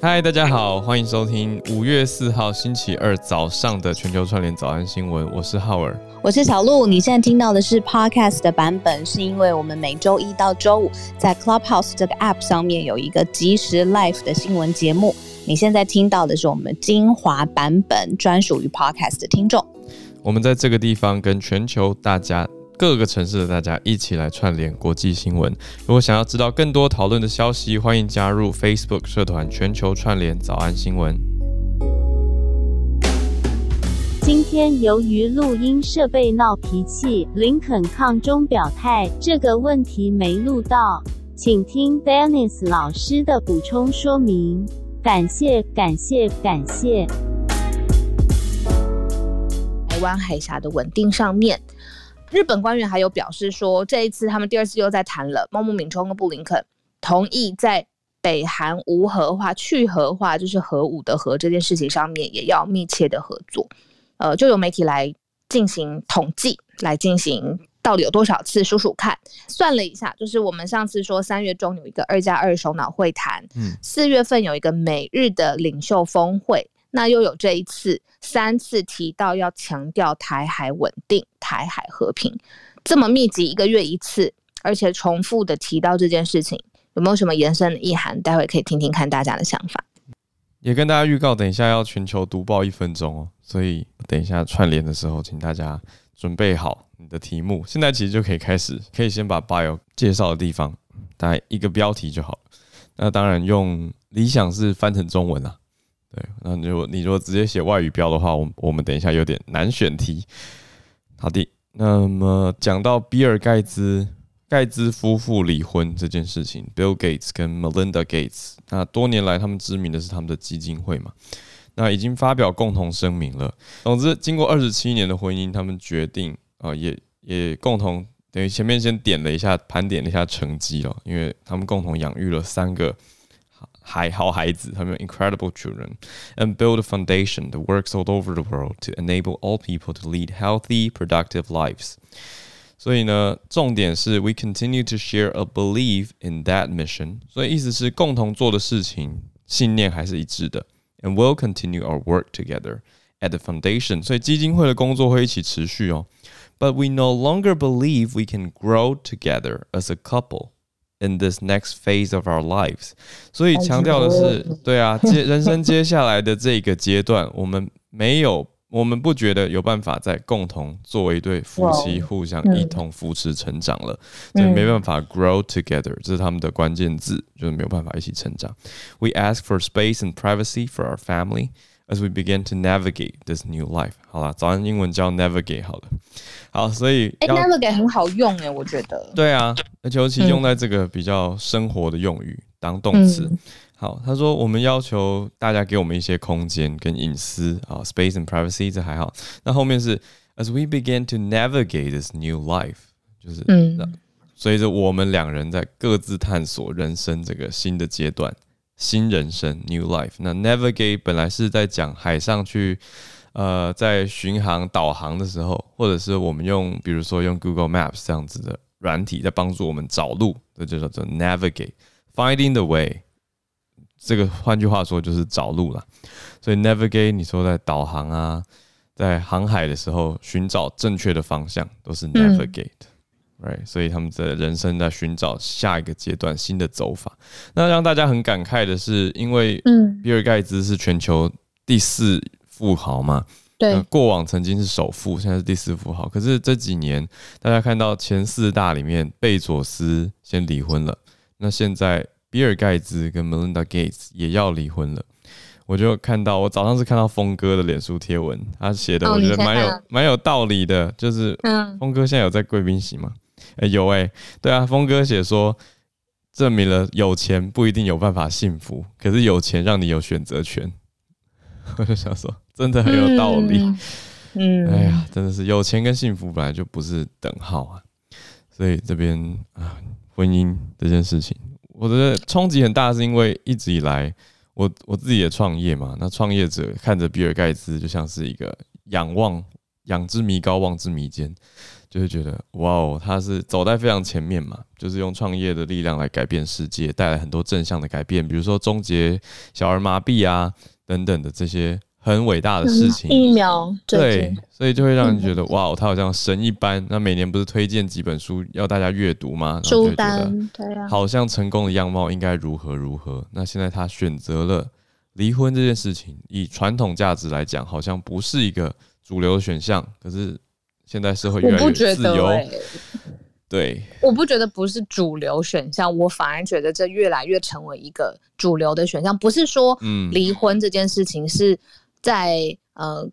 嗨，大家好，欢迎收听五月四号星期二早上的全球串联早安新闻。我是浩尔，我是小鹿。你现在听到的是 Podcast 的版本，是因为我们每周一到周五在 Clubhouse 这个 App 上面有一个即时 Live 的新闻节目。你现在听到的是我们精华版本，专属于 Podcast 的听众。我们在这个地方跟全球大家。各个城市的大家一起来串联国际新闻。如果想要知道更多讨论的消息，欢迎加入 Facebook 社团“全球串联早安新闻”。今天由于录音设备闹脾气，林肯抗中表态，这个问题没录到，请听 Dennis 老师的补充说明。感谢，感谢，感谢。台湾海峡的稳定上面。日本官员还有表示说，这一次他们第二次又在谈了。茂木敏充跟布林肯同意在北韩无核化、去核化，就是核武的核这件事情上面，也要密切的合作。呃，就由媒体来进行统计，来进行到底有多少次数数看。算了一下，就是我们上次说三月中有一个二加二首脑会谈，嗯，四月份有一个美日的领袖峰会。那又有这一次三次提到要强调台海稳定、台海和平，这么密集一个月一次，而且重复的提到这件事情，有没有什么延伸的意涵？待会可以听听看大家的想法。也跟大家预告，等一下要全球读报一分钟哦，所以等一下串联的时候，请大家准备好你的题目。现在其实就可以开始，可以先把 bio 介绍的地方，大概一个标题就好。那当然用理想是翻成中文啊。那如果你如果直接写外语标的话，我我们等一下有点难选题。好的，那么讲到比尔盖茨盖茨夫妇离婚这件事情，Bill Gates 跟 Melinda Gates，那多年来他们知名的是他们的基金会嘛，那已经发表共同声明了。总之，经过二十七年的婚姻，他们决定啊、也也共同等于前面先点了一下盘点了一下成绩了，因为他们共同养育了三个。还好孩子，他们有 incredible children and build a foundation that works all over the world to enable all people to lead healthy, productive lives. 所以呢，重点是 we continue to share a belief in that mission. 所以意思是共同做的事情，信念还是一致的。And we'll continue our work together at the foundation. 所以基金会的工作会一起持续哦。But we no longer believe we can grow together as a couple. In this next phase of our lives，所以强调的是，对啊，接人生接下来的这个阶段，我们没有，我们不觉得有办法再共同作为一对夫妻，互相一同扶持成长了，所以没办法 grow together，这是他们的关键字，就是没有办法一起成长。We ask for space and privacy for our family. As we begin to navigate this new life，好了，早安英文叫 navigate 好了，好，所以哎、欸、，navigate 很好用哎，我觉得。对啊，而且尤其用在这个比较生活的用语当动词。嗯、好，他说我们要求大家给我们一些空间跟隐私啊，space and privacy 这还好。那后面是 as we begin to navigate this new life，就是嗯，随着我们两人在各自探索人生这个新的阶段。新人生，New Life。那 Navigate 本来是在讲海上去，呃，在巡航导航的时候，或者是我们用，比如说用 Google Maps 这样子的软体在帮助我们找路，这就叫做 Navigate，Finding the way。这个换句话说就是找路了。所以 Navigate，你说在导航啊，在航海的时候寻找正确的方向，都是 Navigate。嗯 Right，所以他们的人生在寻找下一个阶段新的走法。那让大家很感慨的是，因为比尔盖茨是全球第四富豪嘛，对，过往曾经是首富，现在是第四富豪。可是这几年，大家看到前四大里面，贝佐斯先离婚了，那现在比尔盖茨跟 Melinda Gates 也要离婚了。我就看到，我早上是看到峰哥的脸书贴文，他写的我觉得蛮有蛮有道理的，就是峰哥现在有在贵宾席吗？哎、欸，有哎、欸，对啊，峰哥写说，证明了有钱不一定有办法幸福，可是有钱让你有选择权。我就想说，真的很有道理。嗯，哎呀，真的是有钱跟幸福本来就不是等号啊。所以这边啊，婚姻这件事情，我觉得冲击很大，是因为一直以来，我我自己也创业嘛，那创业者看着比尔盖茨就像是一个仰望，仰之弥高，望之弥坚。就会觉得哇哦，他是走在非常前面嘛，就是用创业的力量来改变世界，带来很多正向的改变，比如说终结小儿麻痹啊等等的这些很伟大的事情。疫苗对，所以就会让人觉得哇哦，他好像神一般。那每年不是推荐几本书要大家阅读吗？书单对啊，好像成功的样貌应该如何如何。那现在他选择了离婚这件事情，以传统价值来讲，好像不是一个主流的选项。可是现在社会越来越自由，欸、对，我不觉得不是主流选项，我反而觉得这越来越成为一个主流的选项。不是说，嗯，离婚这件事情是在呃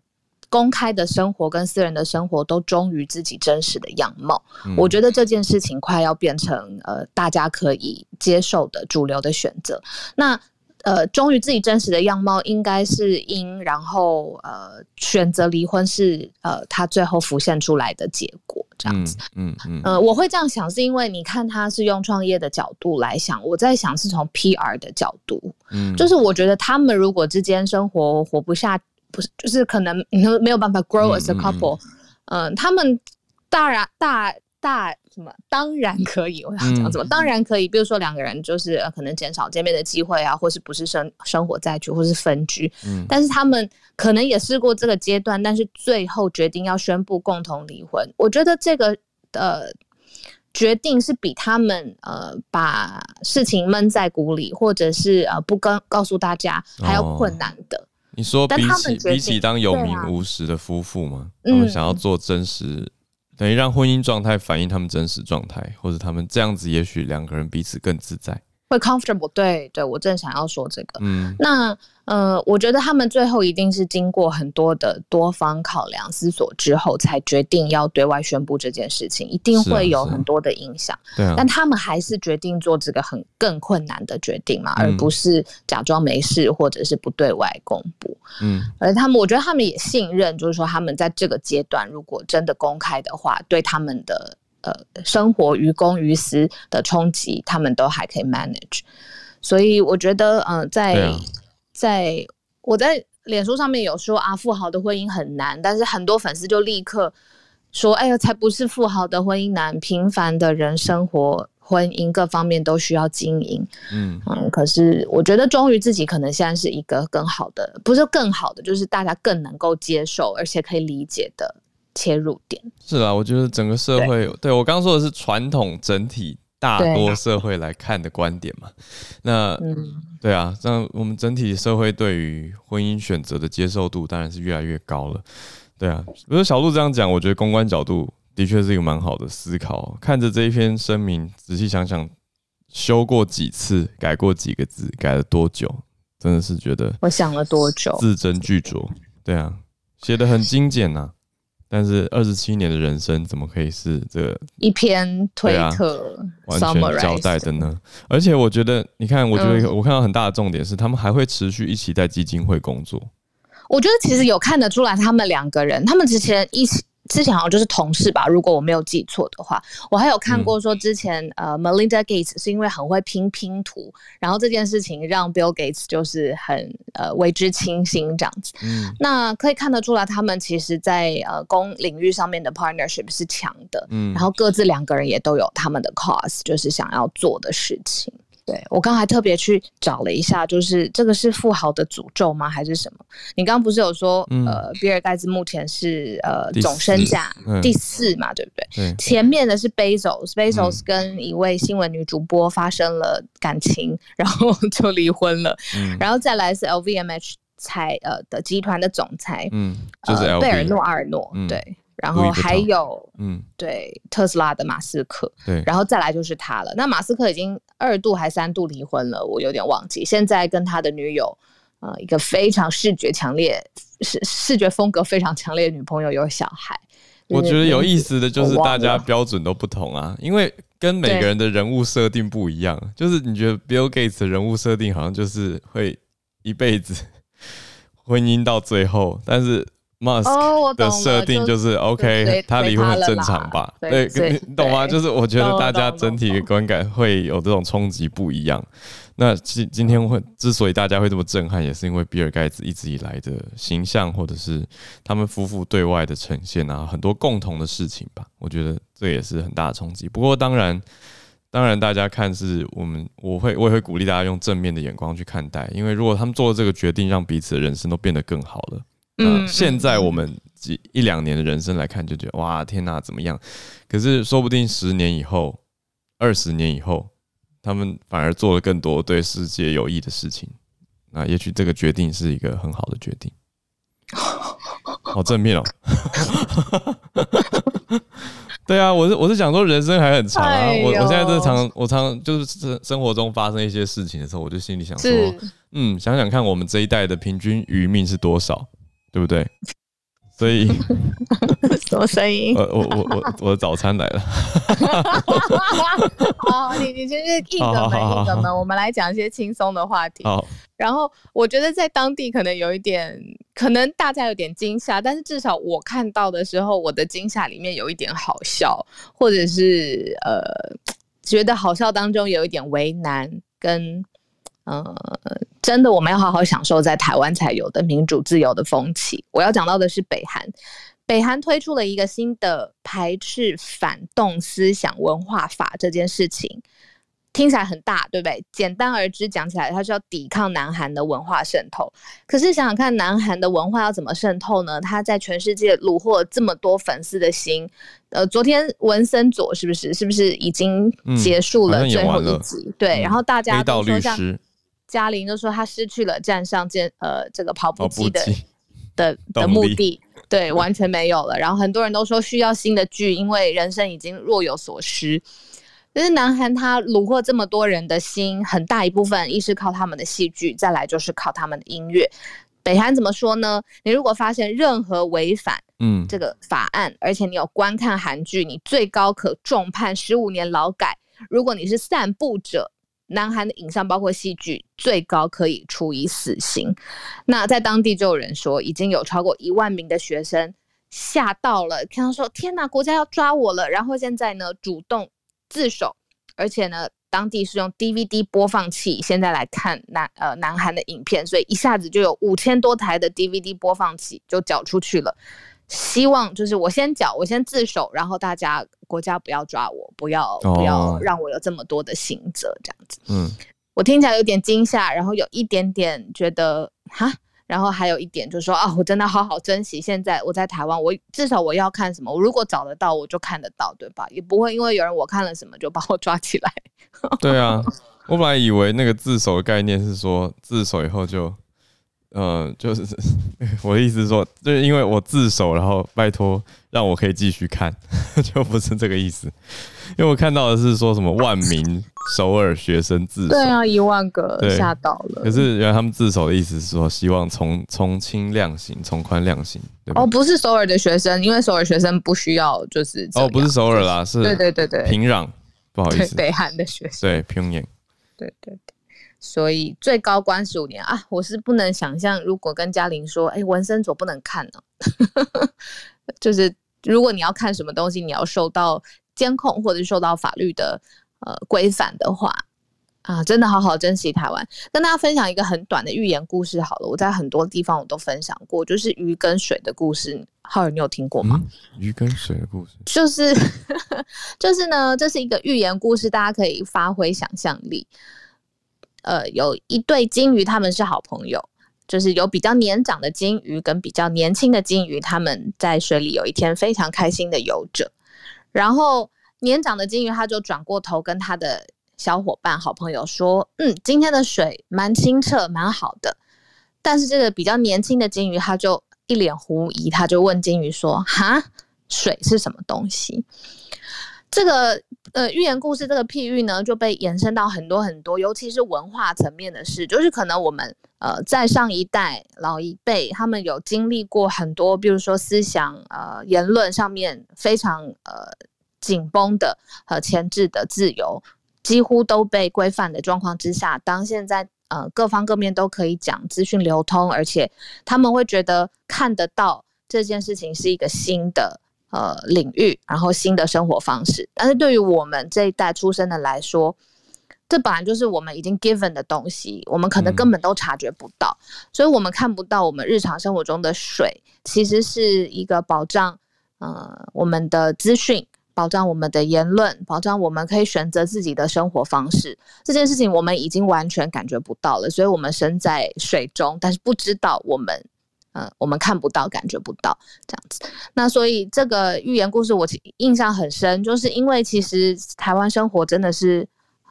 公开的生活跟私人的生活都忠于自己真实的样貌。嗯、我觉得这件事情快要变成呃大家可以接受的主流的选择。那。呃，忠于自己真实的样貌应该是因，然后呃，选择离婚是呃，他最后浮现出来的结果这样子。嗯嗯，嗯呃，我会这样想，是因为你看他是用创业的角度来想，我在想是从 PR 的角度，嗯，就是我觉得他们如果之间生活活不下，不是，就是可能没有办法 grow as a couple，嗯，嗯，嗯，他们大然大。大什么？当然可以，我要讲什么？当然可以。比如说两个人就是呃，可能减少见面的机会啊，或是不是生生活在一起，或是分居。嗯，但是他们可能也试过这个阶段，但是最后决定要宣布共同离婚。我觉得这个呃决定是比他们呃把事情闷在鼓里，或者是呃不跟告诉大家还要困难的。哦，你说比起比起当有名无实的夫妇吗？啊，他们想要做真实。等于让婚姻状态反映他们真实状态，或者他们这样子，也许两个人彼此更自在。会 comfortable，对对，我正想要说这个。嗯，那呃，我觉得他们最后一定是经过很多的多方考量、思索之后，才决定要对外宣布这件事情，一定会有很多的影响。对啊，但他们还是决定做这个很更困难的决定嘛，嗯、而不是假装没事，或者是不对外公布。嗯，而他们，我觉得他们也信任，就是说他们在这个阶段，如果真的公开的话，对他们的。呃，生活于公于私的冲击，他们都还可以 manage，所以我觉得，嗯、呃，在、啊、在我在脸书上面有说啊，富豪的婚姻很难，但是很多粉丝就立刻说，哎呀，才不是富豪的婚姻难，平凡的人生活、婚姻各方面都需要经营，嗯嗯，可是我觉得忠于自己，可能现在是一个更好的，不是更好的，就是大家更能够接受而且可以理解的。切入点是啊，我觉得整个社会对，对我刚刚说的是传统整体大多社会来看的观点嘛。那嗯，对啊，这样我们整体社会对于婚姻选择的接受度当然是越来越高了。对啊，比如小鹿这样讲，我觉得公关角度的确是一个蛮好的思考。看着这一篇声明，仔细想想，修过几次，改过几个字，改了多久，真的是觉得我想了多久，字斟句酌。对啊，写的很精简呐、啊。但是二十七年的人生怎么可以是这个一篇推特、啊、完全交代的呢？而且我觉得，你看，我觉得我看到很大的重点是，他们还会持续一起在基金会工作。我觉得其实有看得出来，他们两个人，他们之前一起。之前好像就是同事吧，如果我没有记错的话，我还有看过说之前、嗯、呃，Melinda Gates 是因为很会拼拼图，然后这件事情让 Bill Gates 就是很呃为之倾心这样子。嗯，那可以看得出来，他们其实在呃公领域上面的 partnership 是强的，嗯，然后各自两个人也都有他们的 cause，就是想要做的事情。对，我刚还特别去找了一下，就是这个是富豪的诅咒吗？还是什么？你刚刚不是有说，嗯、呃，比尔盖茨目前是呃总身价第四嘛，对不对？对。前面的是 Bezos，Bezos 跟一位新闻女主播发生了感情，嗯、然后 就离婚了。嗯。然后再来是 LVMH 财呃的集团的总裁，嗯，就是贝尔诺阿尔诺，对。然后还有，嗯，对，特斯拉的马斯克，对，然后再来就是他了。那马斯克已经二度还三度离婚了，我有点忘记。现在跟他的女友，呃，一个非常视觉强烈、视视觉风格非常强烈的女朋友有小孩。我觉得有意思的就是大家标准都不同啊，因为跟每个人的人物设定不一样。就是你觉得 Bill Gates 的人物设定好像就是会一辈子 婚姻到最后，但是。Musk 的设定就是 OK，他离婚很正常吧？对，你懂吗？就是我觉得大家整体的观感会有这种冲击不一样。那今今天会之所以大家会这么震撼，也是因为比尔盖茨一直以来的形象，或者是他们夫妇对外的呈现啊，很多共同的事情吧。我觉得这也是很大的冲击。不过当然，当然大家看是我们，我会我也会鼓励大家用正面的眼光去看待，因为如果他们做了这个决定，让彼此的人生都变得更好了。嗯，现在我们几一两年的人生来看，就觉得哇，天哪，怎么样？可是说不定十年以后，二十年以后。他们反而做了更多对世界有益的事情，那也许这个决定是一个很好的决定。好正面哦！对啊，我是我是想说，人生还很长啊。我我现在正常，我常就是生生活中发生一些事情的时候，我就心里想说，嗯，想想看，我们这一代的平均余命是多少，对不对？所以，什么声音？呃，我我我我的早餐来了。好，你你先是硬的门，硬的门。我们来讲一些轻松的话题。然后我觉得在当地可能有一点，可能大家有点惊吓，但是至少我看到的时候，我的惊吓里面有一点好笑，或者是呃，觉得好笑当中有一点为难跟。呃，真的，我们要好好享受在台湾才有的民主自由的风气。我要讲到的是北韩，北韩推出了一个新的排斥反动思想文化法，这件事情听起来很大，对不对？简单而知，讲起来，它是要抵抗南韩的文化渗透。可是想想看，南韩的文化要怎么渗透呢？它在全世界虏获了这么多粉丝的心。呃，昨天文森佐是不是是不是已经结束了最后一集？嗯、对，然后大家都说像。嘉玲就说她失去了站上健呃这个跑步机的的 的目的，对，完全没有了。然后很多人都说需要新的剧，因为人生已经若有所失。但是南韩他虏获这么多人的心，很大一部分一是靠他们的戏剧，再来就是靠他们的音乐。北韩怎么说呢？你如果发现任何违反嗯这个法案，嗯、而且你有观看韩剧，你最高可重判十五年劳改。如果你是散步者。南韩的影像包括戏剧，最高可以处以死刑。那在当地就有人说，已经有超过一万名的学生吓到了，看到说天哪，国家要抓我了。然后现在呢，主动自首，而且呢，当地是用 DVD 播放器，现在来看南呃南韩的影片，所以一下子就有五千多台的 DVD 播放器就缴出去了。希望就是我先缴，我先自首，然后大家国家不要抓我，不要不要让我有这么多的刑责，这样子。嗯，我听起来有点惊吓，然后有一点点觉得哈，然后还有一点就是说啊，我真的好好珍惜现在我在台湾，我至少我要看什么，我如果找得到我就看得到，对吧？也不会因为有人我看了什么就把我抓起来。对啊，我本来以为那个自首的概念是说自首以后就。嗯，就是我的意思是说，就是因为我自首，然后拜托让我可以继续看，就不是这个意思。因为我看到的是说什么万名首尔学生自首，对啊，一万个吓到了。可是原来他们自首的意思是说，希望从从轻量刑，从宽量刑。哦，不是首尔的学生，因为首尔学生不需要，就是哦，不是首尔啦，是，对对对对，平壤，不好意思，北韩的学生，对，平壤，对对对。所以最高关十五年啊！我是不能想象，如果跟嘉玲说，哎、欸，文森佐不能看呢、喔，就是如果你要看什么东西，你要受到监控或者是受到法律的呃规范的话啊，真的好好珍惜台湾。跟大家分享一个很短的寓言故事好了，我在很多地方我都分享过，就是鱼跟水的故事。浩尔，你有听过吗？嗯、鱼跟水的故事，就是 就是呢，这是一个寓言故事，大家可以发挥想象力。呃，有一对金鱼，他们是好朋友，就是有比较年长的金鱼跟比较年轻的金鱼，他们在水里有一天非常开心的游着，然后年长的金鱼他就转过头跟他的小伙伴、好朋友说：“嗯，今天的水蛮清澈，蛮好的。”但是这个比较年轻的金鱼他就一脸狐疑，他就问金鱼说：“哈，水是什么东西？”这个呃寓言故事这个譬喻呢，就被延伸到很多很多，尤其是文化层面的事，就是可能我们呃在上一代老一辈，他们有经历过很多，比如说思想呃言论上面非常呃紧绷的和牵制的自由，几乎都被规范的状况之下，当现在呃各方各面都可以讲资讯流通，而且他们会觉得看得到。这件事情是一个新的呃领域，然后新的生活方式。但是对于我们这一代出生的来说，这本来就是我们已经 given 的东西，我们可能根本都察觉不到，嗯、所以我们看不到我们日常生活中的水，其实是一个保障，呃，我们的资讯，保障我们的言论，保障我们可以选择自己的生活方式。这件事情我们已经完全感觉不到了，所以我们身在水中，但是不知道我们，呃，我们看不到，感觉不到这样子。那所以这个寓言故事我印象很深，就是因为其实台湾生活真的是。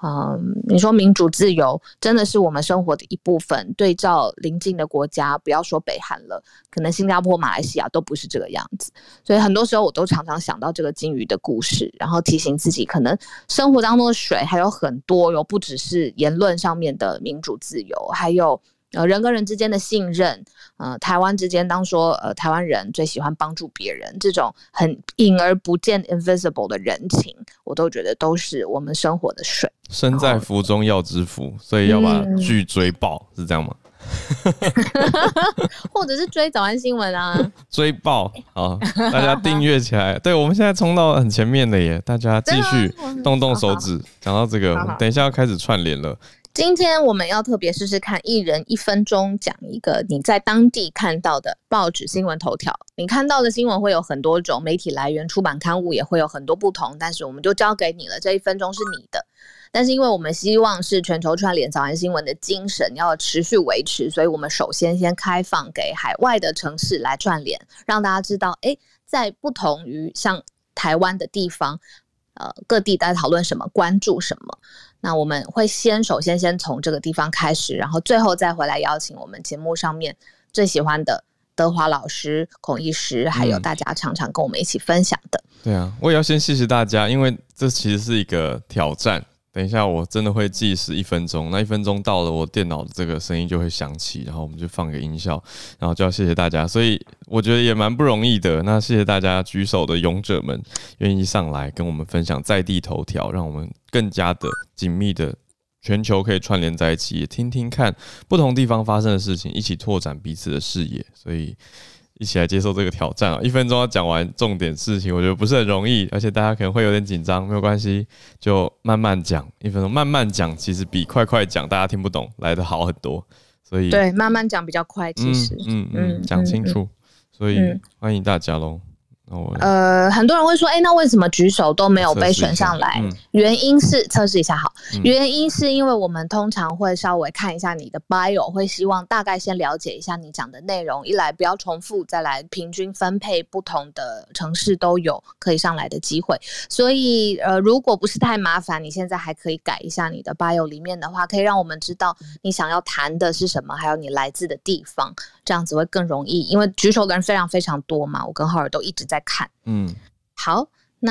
嗯，你说民主自由真的是我们生活的一部分。对照邻近的国家，不要说北韩了，可能新加坡、马来西亚都不是这个样子。所以很多时候我都常常想到这个鲸鱼的故事，然后提醒自己，可能生活当中的水还有很多，有不只是言论上面的民主自由，还有。呃，人跟人之间的信任，呃，台湾之间，当说，呃，台湾人最喜欢帮助别人，这种很隐而不见 （invisible） 的人情，我都觉得都是我们生活的水。身在福中要知福，所以要把剧追爆，嗯、是这样吗？或者是追早安新闻啊？追爆，好，大家订阅起来。对，我们现在冲到很前面的耶，大家继续动动手指。讲到这个，等一下要开始串联了。今天我们要特别试试看，一人一分钟讲一个你在当地看到的报纸新闻头条。你看到的新闻会有很多种媒体来源，出版刊物也会有很多不同，但是我们就交给你了，这一分钟是你的。但是因为我们希望是全球串联早安新闻的精神要持续维持，所以我们首先先开放给海外的城市来串联，让大家知道，诶，在不同于像台湾的地方，呃，各地在讨论什么，关注什么。那我们会先首先先从这个地方开始，然后最后再回来邀请我们节目上面最喜欢的德华老师、孔医师，还有大家常常跟我们一起分享的。嗯。对啊，我也要先谢谢大家，因为这其实是一个挑战。等一下，我真的会计时一分钟。那一分钟到了，我电脑的这个声音就会响起，然后我们就放个音效，然后就要谢谢大家。所以我觉得也蛮不容易的。那谢谢大家举手的勇者们，愿意上来跟我们分享在地头条，让我们更加的紧密的全球可以串联在一起，也听听看不同地方发生的事情，一起拓展彼此的视野。所以。一起来接受这个挑战啊！一分钟要讲完重点事情，我觉得不是很容易，而且大家可能会有点紧张，没有关系，就慢慢讲。一分钟慢慢讲，其实比快快讲大家听不懂来的好很多。所以对，慢慢讲比较快，其实嗯嗯，讲、嗯嗯、清楚。嗯、所以欢迎大家喽。呃，很多人会说，哎、欸，那为什么举手都没有被选上来？嗯、原因是测试一下好，嗯、原因是因为我们通常会稍微看一下你的 bio，会希望大概先了解一下你讲的内容，一来不要重复，再来平均分配，不同的城市都有可以上来的机会。所以，呃，如果不是太麻烦，你现在还可以改一下你的 bio 里面的话，可以让我们知道你想要谈的是什么，还有你来自的地方，这样子会更容易。因为举手的人非常非常多嘛，我跟浩尔都一直在。看，嗯，好，那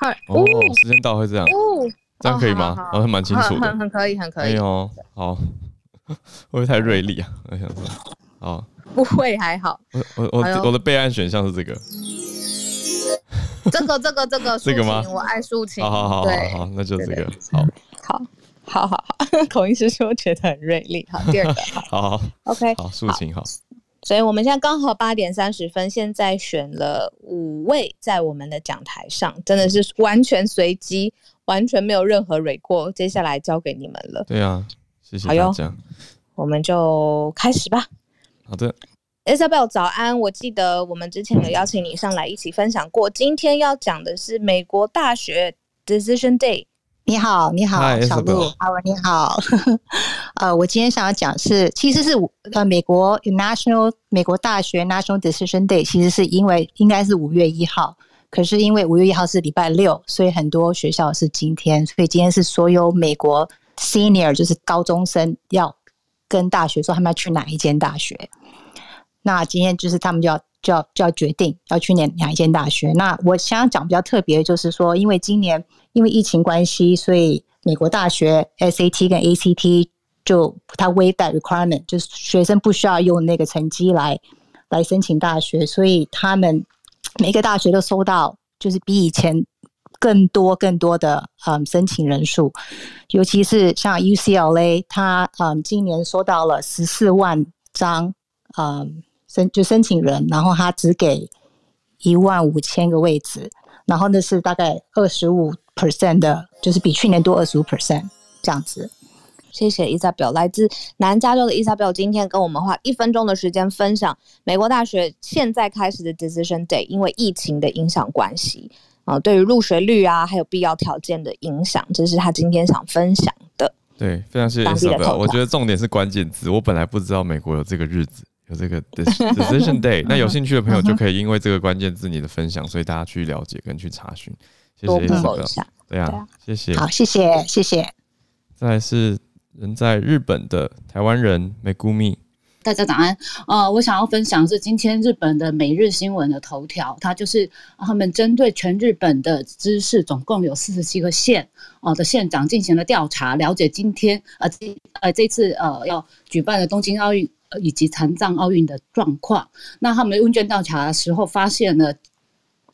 浩尔哦，时间到会这样，哦，这样可以吗？哦，还蛮清楚的，很 很可以，很可以，哎呦，好，会不会太锐利啊？我想说，好，不会，还好，我我我我的备案选项是这个，这个这个这个 这个吗？我爱抒情，好好好，好好，那就这个，好，好，好好好，孔医师说觉得很锐利，好，第二个，好好，OK，好，抒情，好。所以我们现在刚好八点三十分，现在选了五位在我们的讲台上，真的是完全随机，完全没有任何蕊过。接下来交给你们了。对啊，谢谢大家。我们就开始吧。好的，Isabel 早安。我记得我们之前有邀请你上来一起分享过。今天要讲的是美国大学 Decision Day。你好，你好，Hi, 小鹿，阿文，你好。呃，我今天想要讲是，其实是呃，美国 National 美国大学 National Decision Day，其实是因为应该是五月一号，可是因为五月一号是礼拜六，所以很多学校是今天，所以今天是所有美国 Senior 就是高中生要跟大学说他们要去哪一间大学，那今天就是他们就要就要就要决定要去哪哪一间大学。那我想要讲比较特别的就是说，因为今年。因为疫情关系，所以美国大学 SAT 跟 ACT 就它 waive that requirement，就是学生不需要用那个成绩来来申请大学，所以他们每个大学都收到就是比以前更多更多的嗯申请人数，尤其是像 UCLA，它嗯今年收到了十四万张嗯申就申请人，然后他只给一万五千个位置，然后那是大概二十五 percent 的，就是比去年多二十五 percent 这样子。谢谢 Isabel，来自南加州的 Isabel，今天跟我们花一分钟的时间分享美国大学现在开始的 Decision Day，因为疫情的影响关系啊、呃，对于入学率啊，还有必要条件的影响，这是他今天想分享的。对，非常谢谢 Isabel。我觉得重点是关键字，我本来不知道美国有这个日子，有这个 Decision Day。那有兴趣的朋友就可以因为这个关键字你的分享，所以大家去了解跟去查询。谢谢 Isabel。对啊，谢谢。好，谢谢，谢谢。再来是。人在日本的台湾人 Megumi，大家早安。呃，我想要分享是今天日本的每日新闻的头条，它就是他们针对全日本的知事，总共有四十七个县呃的县长进行了调查，了解今天呃这呃这次呃要举办的东京奥运以及残障奥运的状况。那他们问卷调查的时候发现了。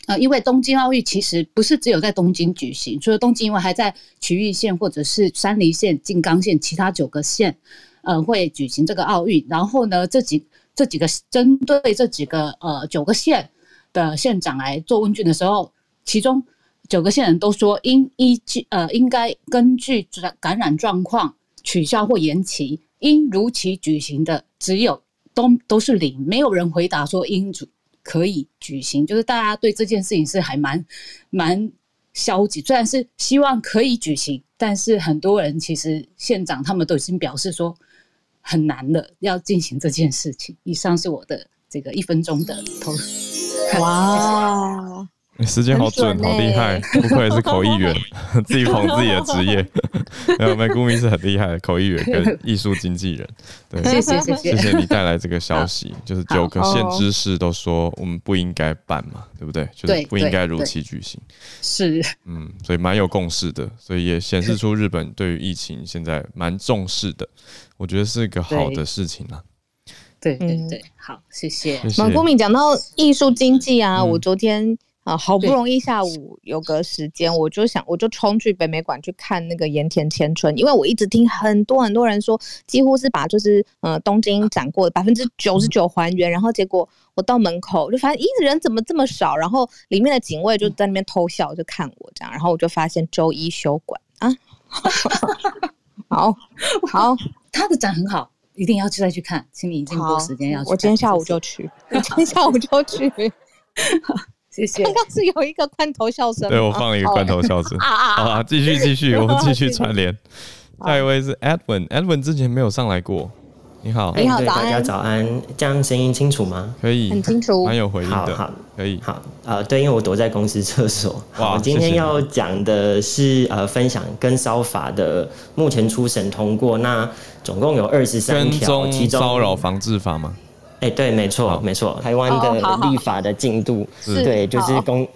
呃，因为东京奥运其实不是只有在东京举行，除了东京以外，还在埼玉县或者是山梨县、静冈县其他九个县，呃，会举行这个奥运。然后呢，这几这几个针对这几个呃九个县的县长来做问卷的时候，其中九个县人都说应依据呃应该根据感染状况取消或延期，应如期举行的只有都都是零，没有人回答说应主。可以举行，就是大家对这件事情是还蛮蛮消极。虽然是希望可以举行，但是很多人其实县长他们都已经表示说很难了，要进行这件事情。以上是我的这个一分钟的投。哇。时间好准，准欸、好厉害，不愧是口译员，自己捧自己的职业。没有，Megumi 是很厉害的口译员跟 艺术经纪人。对，谢谢谢谢，谢谢你带来这个消息，就是九个县知事都说我们不应该办嘛，对不对？就是不应该如期举行。是，嗯，所以蛮有共识的，所以也显示出日本对于疫情现在蛮重视的，我觉得是一个好的事情啊。对对对，好，谢谢。Megumi 讲到艺术经济啊，我昨天。啊，好不容易下午有个时间，我就想，我就冲去北美馆去看那个盐田千春，因为我一直听很多很多人说，几乎是把就是呃东京展过的百分之九十九还原，然后结果我到门口就发现，咦，人怎么这么少？然后里面的警卫就在那边偷笑，就看我这样，然后我就发现周一休馆啊，好好，他的展很好，一定要去再去看，请你已经拨时间要去，我今天下午就去，我今天下午就去。谢谢。刚刚是有一个罐头笑声，对，我放了一个罐头笑声。好啊，继续继续，我们继续串联。下一位是 Edwin，Edwin 之前没有上来过。你好，你好，大家早安。这样声音清楚吗？可以，很清楚，蛮有回音的。好，好，可以。好，呃，对，因为我躲在公司厕所。哇，今天要讲的是呃，分享跟骚法的目前初审通过，那总共有二十三条，其中骚扰防治法吗？哎，欸、对，没错，没错，台湾的立法的进度，对，就是公。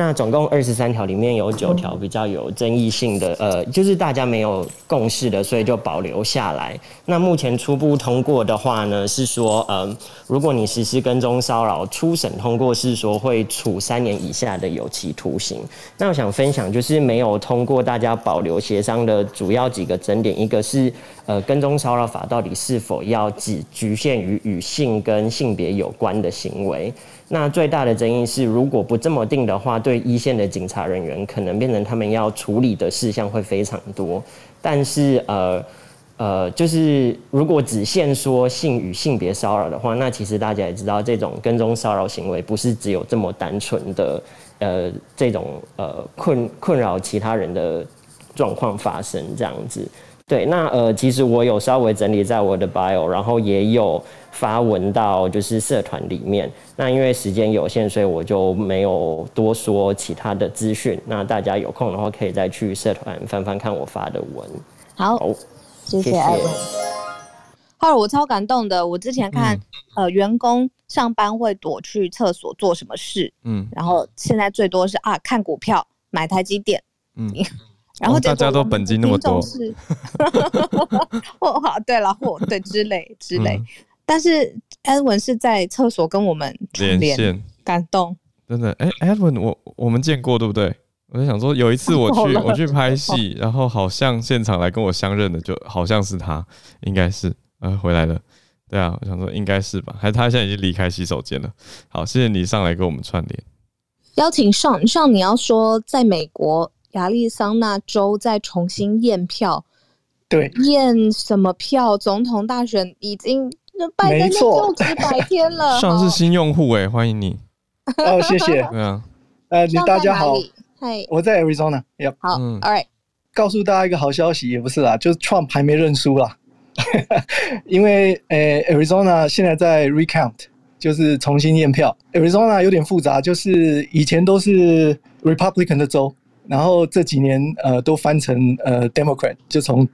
那总共二十三条里面有九条比较有争议性的，呃，就是大家没有共识的，所以就保留下来。那目前初步通过的话呢，是说，嗯、如果你实施跟踪骚扰，初审通过是说会处三年以下的有期徒刑。那我想分享就是没有通过，大家保留协商的主要几个争点，一个是，呃，跟踪骚扰法到底是否要只局限于与性跟性别有关的行为？那最大的争议是，如果不这么定的话，对一线的警察人员可能变成他们要处理的事项会非常多。但是，呃，呃，就是如果只限说性与性别骚扰的话，那其实大家也知道，这种跟踪骚扰行为不是只有这么单纯的，呃，这种呃困困扰其他人的状况发生这样子。对，那呃，其实我有稍微整理在我的 bio，然后也有发文到就是社团里面。那因为时间有限，所以我就没有多说其他的资讯。那大家有空的话，可以再去社团翻翻看我发的文。好，好谢谢艾文。后来我超感动的，我之前看、嗯、呃员工上班会躲去厕所做什么事，嗯，然后现在最多是啊看股票、买台积电，嗯。然后大家都本金那么多，或 好对了，或对之类之类。但是 Edwin 是在厕所跟我们连线，感动。真的，哎，Edwin，我我们见过对不对？我在想说，有一次我去 我去拍戏，然后好像现场来跟我相认的，就好像是他，应该是，呃，回来了。对啊，我想说应该是吧，还是他现在已经离开洗手间了。好，谢谢你上来跟我们串联。邀请上上，你要说在美国亚利桑那州再重新验票，对，验什么票？总统大选已经拜登就职百天了。上是新用户哎，欢迎你。哦，谢谢。对啊，呃，你大家好，嗨，我在 Arizona。好，All right。告诉大家一个好消息，也不是啦，就是 Trump 还没认输啦，因为呃、欸、Arizona 现在在 recount，就是重新验票。Arizona 有点复杂，就是以前都是 Republican 的州，然后这几年呃都翻成呃 Democrat，就从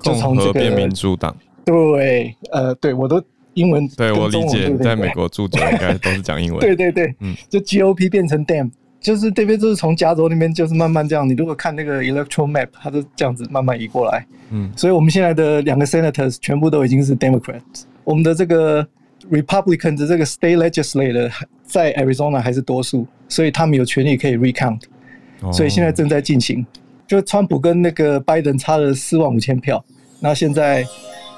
就从这个变民主党。对，呃，对我都英文，对我理解，在美国住久应该都是讲英文。对 对对，嗯，就 GOP 变成 dam，。就是这边就是从加州那边就是慢慢这样，你如果看那个 electoral map，它都这样子慢慢移过来。嗯，所以我们现在的两个 senators 全部都已经是 Democrats，我们的这个 Republican 的这个 state legislator 在 Arizona 还是多数，所以他们有权利可以 recount。所以现在正在进行，就川普跟那个拜登差了四万五千票，那现在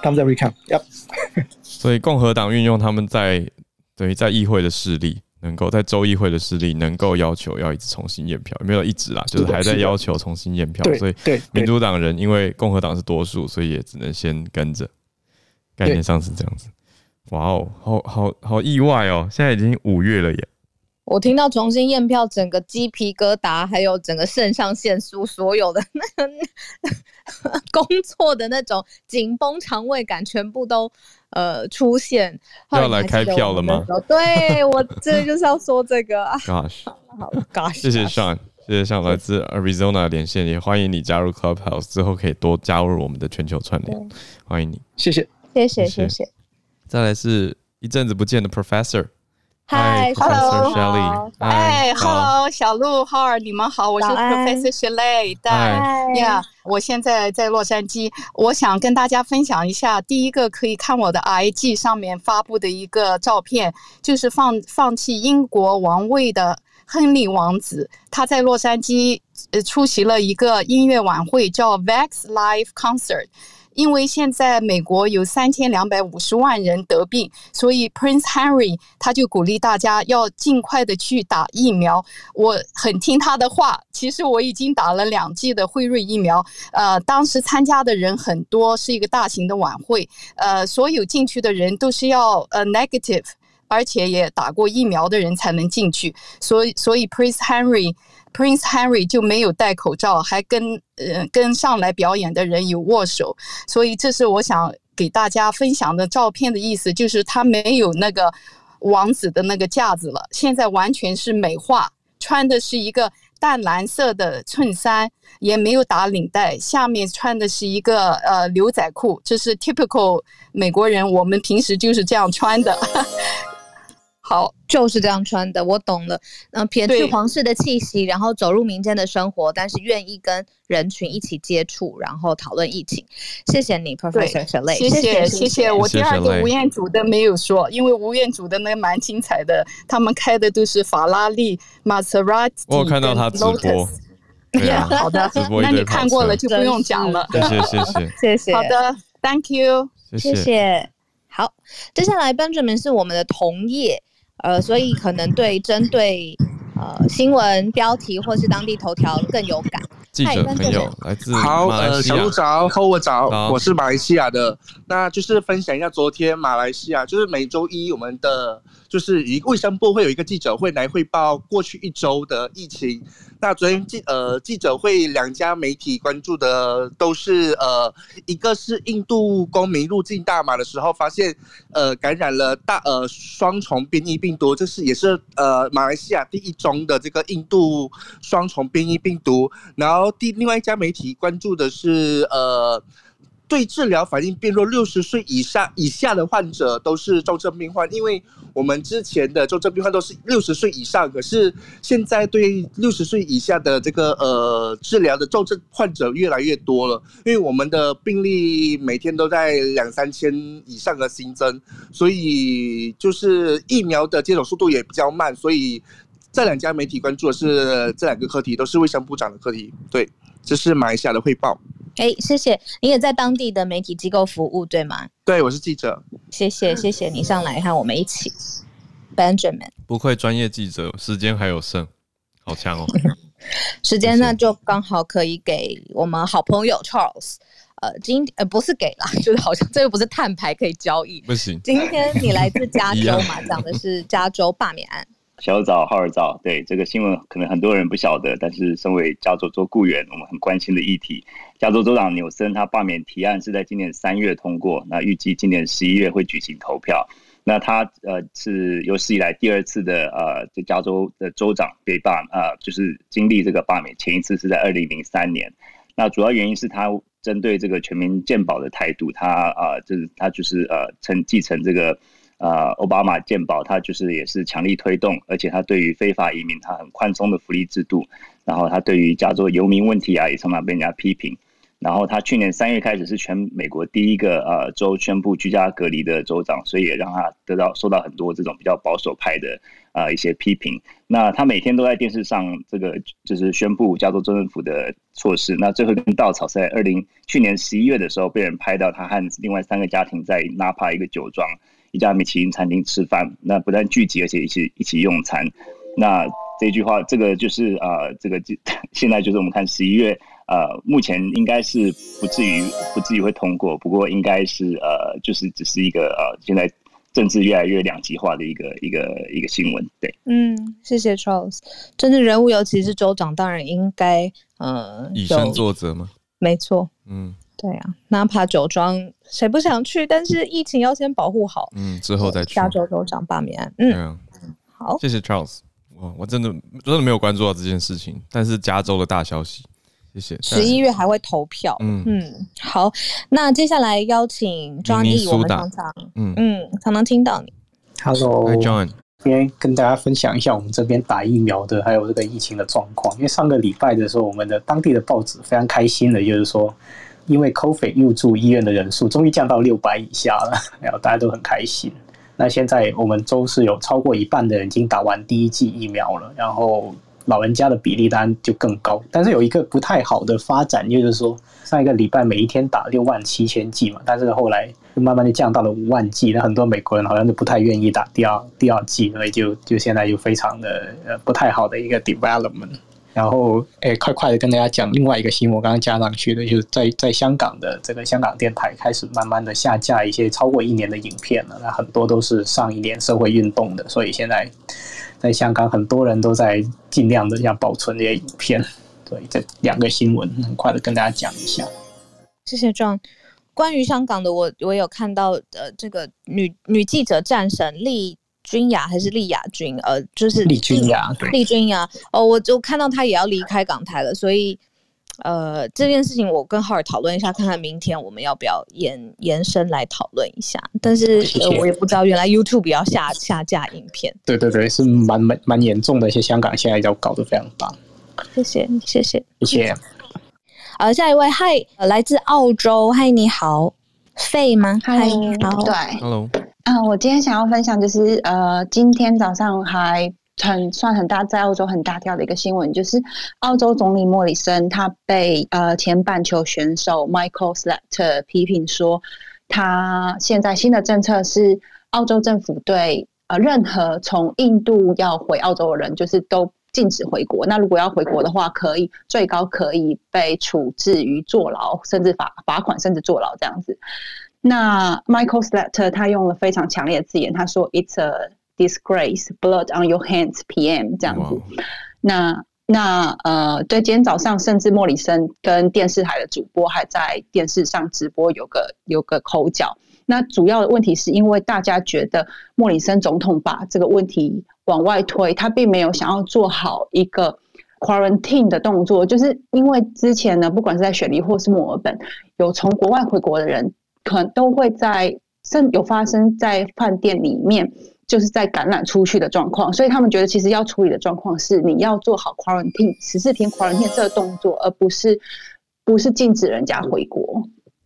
他们在 recount。Yep。所以共和党运用他们在等于在议会的势力。能够在州议会的势力能够要求要一直重新验票，没有一直啦，就是还在要求重新验票，所以民主党人因为共和党是多数，所以也只能先跟着。概念上是这样子。哇哦，好好好意外哦！现在已经五月了耶。我听到重新验票，整个鸡皮疙瘩，还有整个肾上腺素，所有的那个工作的那种紧绷肠胃感，全部都呃出现。要来开票了吗？对，我这就是要说这个。Gosh，好，Gosh，谢谢 Sean，谢谢 Sean 来自 Arizona 连线，也欢迎你加入 Clubhouse，之后可以多加入我们的全球串联，欢迎你，谢谢，谢谢，谢谢。再来是一阵子不见的 Professor。嗨，Hello，哎，Hello，小鹿，How 你们好，我是 Professor Shelley，嗨呀，我现在在洛杉矶，我想跟大家分享一下，第一个可以看我的 IG 上面发布的一个照片，就是放放弃英国王位的亨利王子，他在洛杉矶呃出席了一个音乐晚会，叫 Vax Live Concert。因为现在美国有三千两百五十万人得病，所以 Prince Henry 他就鼓励大家要尽快的去打疫苗。我很听他的话，其实我已经打了两剂的辉瑞疫苗。呃，当时参加的人很多，是一个大型的晚会。呃，所有进去的人都是要呃 negative，而且也打过疫苗的人才能进去。所以，所以 Prince Henry。Prince Henry 就没有戴口罩，还跟呃跟上来表演的人有握手，所以这是我想给大家分享的照片的意思，就是他没有那个王子的那个架子了，现在完全是美化，穿的是一个淡蓝色的衬衫，也没有打领带，下面穿的是一个呃牛仔裤，这是 typical 美国人，我们平时就是这样穿的。好，就是这样穿的，我懂了。嗯、呃，撇去皇室的气息，然后走入民间的生活，但是愿意跟人群一起接触，然后讨论疫情。谢谢你，Professor Shelley。谢谢谢谢。我第二个吴彦祖的没有说，因为吴彦祖的那个蛮精彩的，他们开的都是法拉利、玛莎拉蒂。我有看到他直播。对啊，好的，那你看过了就不用讲了。谢谢谢谢 谢谢。好的，Thank you，谢谢。谢谢。好，接下来 Benjamin 是我们的同业。呃，所以可能对针对呃新闻标题或是当地头条更有感。记者朋友来自好，呃，小鹿早，和我早，我是马来西亚的，那就是分享一下昨天马来西亚，就是每周一我们的。就是一卫生部会有一个记者会来汇报过去一周的疫情。那昨天记呃记者会两家媒体关注的都是呃一个是印度公民入境大马的时候发现呃感染了大呃双重变异病毒，这是也是呃马来西亚第一宗的这个印度双重变异病毒。然后第另外一家媒体关注的是呃。对治疗反应变弱，六十岁以上以下的患者都是重症病患，因为我们之前的重症病患都是六十岁以上，可是现在对六十岁以下的这个呃治疗的重症患者越来越多了，因为我们的病例每天都在两三千以上的新增，所以就是疫苗的接种速度也比较慢，所以这两家媒体关注的是这两个课题，都是卫生部长的课题。对，这是马来西亚的汇报。哎，谢谢。你也在当地的媒体机构服务，对吗？对，我是记者。谢谢，谢谢你上来和我们一起。Benjamin，不愧专业记者，时间还有剩，好强哦。时间呢，就刚好可以给我们好朋友 Charles。呃，今呃不是给啦，就是好像这又不是碳排可以交易。不行。今天你来自加 州嘛，讲的是加州罢免案。小早，浩尔早，对这个新闻可能很多人不晓得，但是身为加州州雇员，我们很关心的议题。加州州长纽森他罢免提案是在今年三月通过，那预计今年十一月会举行投票。那他呃是有史以来第二次的呃，在加州的州长被罢呃，就是经历这个罢免，前一次是在二零零三年。那主要原因是他针对这个全民健保的态度，他啊、呃、就是他就是呃承继承这个。呃，奥巴马健保，他就是也是强力推动，而且他对于非法移民，他很宽松的福利制度。然后他对于加州游民问题啊，也常常被人家批评。然后他去年三月开始是全美国第一个呃州宣布居家隔离的州长，所以也让他得到受到很多这种比较保守派的呃一些批评。那他每天都在电视上这个就是宣布加州州政府的措施。那最后一根稻草是在二零去年十一月的时候，被人拍到他和另外三个家庭在纳帕一个酒庄。一家米其林餐厅吃饭，那不但聚集，而且一起一起用餐。那这句话，这个就是呃，这个就 现在就是我们看十一月，呃，目前应该是不至于不至于会通过，不过应该是呃，就是只是一个呃，现在政治越来越两极化的一个一个一个新闻。对，嗯，谢谢 Charles。政治人物尤其是州长，当然应该呃以身作则吗？没错，嗯。对啊，哪怕酒庄谁不想去？但是疫情要先保护好。嗯，之后再去。加州州长罢免案。嗯，啊、好，谢谢 Charles。我我真的真的没有关注到这件事情，但是加州的大消息。谢谢。十一月还会投票。嗯嗯，好，那接下来邀请 Johnny，我们常常嗯嗯常常听到你。Hello，Hi John。今天跟大家分享一下我们这边打疫苗的，还有这个疫情的状况。因为上个礼拜的时候，我们的当地的报纸非常开心的，就是说。因为 COVID 入住医院的人数终于降到六百以下了，然后大家都很开心。那现在我们州是有超过一半的人已经打完第一剂疫苗了，然后老人家的比例当然就更高。但是有一个不太好的发展，就是说上一个礼拜每一天打六万七千剂嘛，但是后来就慢慢就降到了五万剂，那很多美国人好像就不太愿意打第二第二剂，所以就就现在就非常的呃不太好的一个 development。然后，诶，快快的跟大家讲另外一个新闻，我刚刚加上去的，就是在在香港的这个香港电台开始慢慢的下架一些超过一年的影片了。那很多都是上一年社会运动的，所以现在在香港很多人都在尽量的要保存这些影片。所以这两个新闻很快的跟大家讲一下。谢谢 John。关于香港的，我我有看到呃，这个女女记者战神丽。君雅还是丽雅君？呃，就是丽君雅，丽君雅。哦，我就看到他也要离开港台了，所以呃，这件事情我跟浩尔讨论一下，看看明天我们要不要延延伸来讨论一下。但是谢谢、呃、我也不知道，原来 YouTube 要下下架影片。对对对，是蛮蛮蛮严重的，一些香港现在要搞得非常大。谢谢谢谢谢谢。呃，下一位，嗨，来自澳洲，嗨，你好，费吗？嗨，你好，对，Hello。啊，我今天想要分享就是，呃，今天早上还很算很大，在澳洲很大跳的一个新闻，就是澳洲总理莫里森他被呃前板球选手 Michael Slater 批评说，他现在新的政策是澳洲政府对呃任何从印度要回澳洲的人，就是都禁止回国。那如果要回国的话，可以最高可以被处置于坐牢，甚至罚罚款，甚至坐牢这样子。那 Michael Slater 他用了非常强烈的字眼，他说 "It's a disgrace, blood on your hands, PM" 这样子。那那呃，对，今天早上甚至莫里森跟电视台的主播还在电视上直播，有个有个口角。那主要的问题是因为大家觉得莫里森总统把这个问题往外推，他并没有想要做好一个 quarantine 的动作，就是因为之前呢，不管是在雪梨或是墨尔本，有从国外回国的人。可能都会在甚有发生在饭店里面，就是在感染出去的状况，所以他们觉得其实要处理的状况是你要做好 quarantine 十四天 quarantine 这个动作，而不是不是禁止人家回国。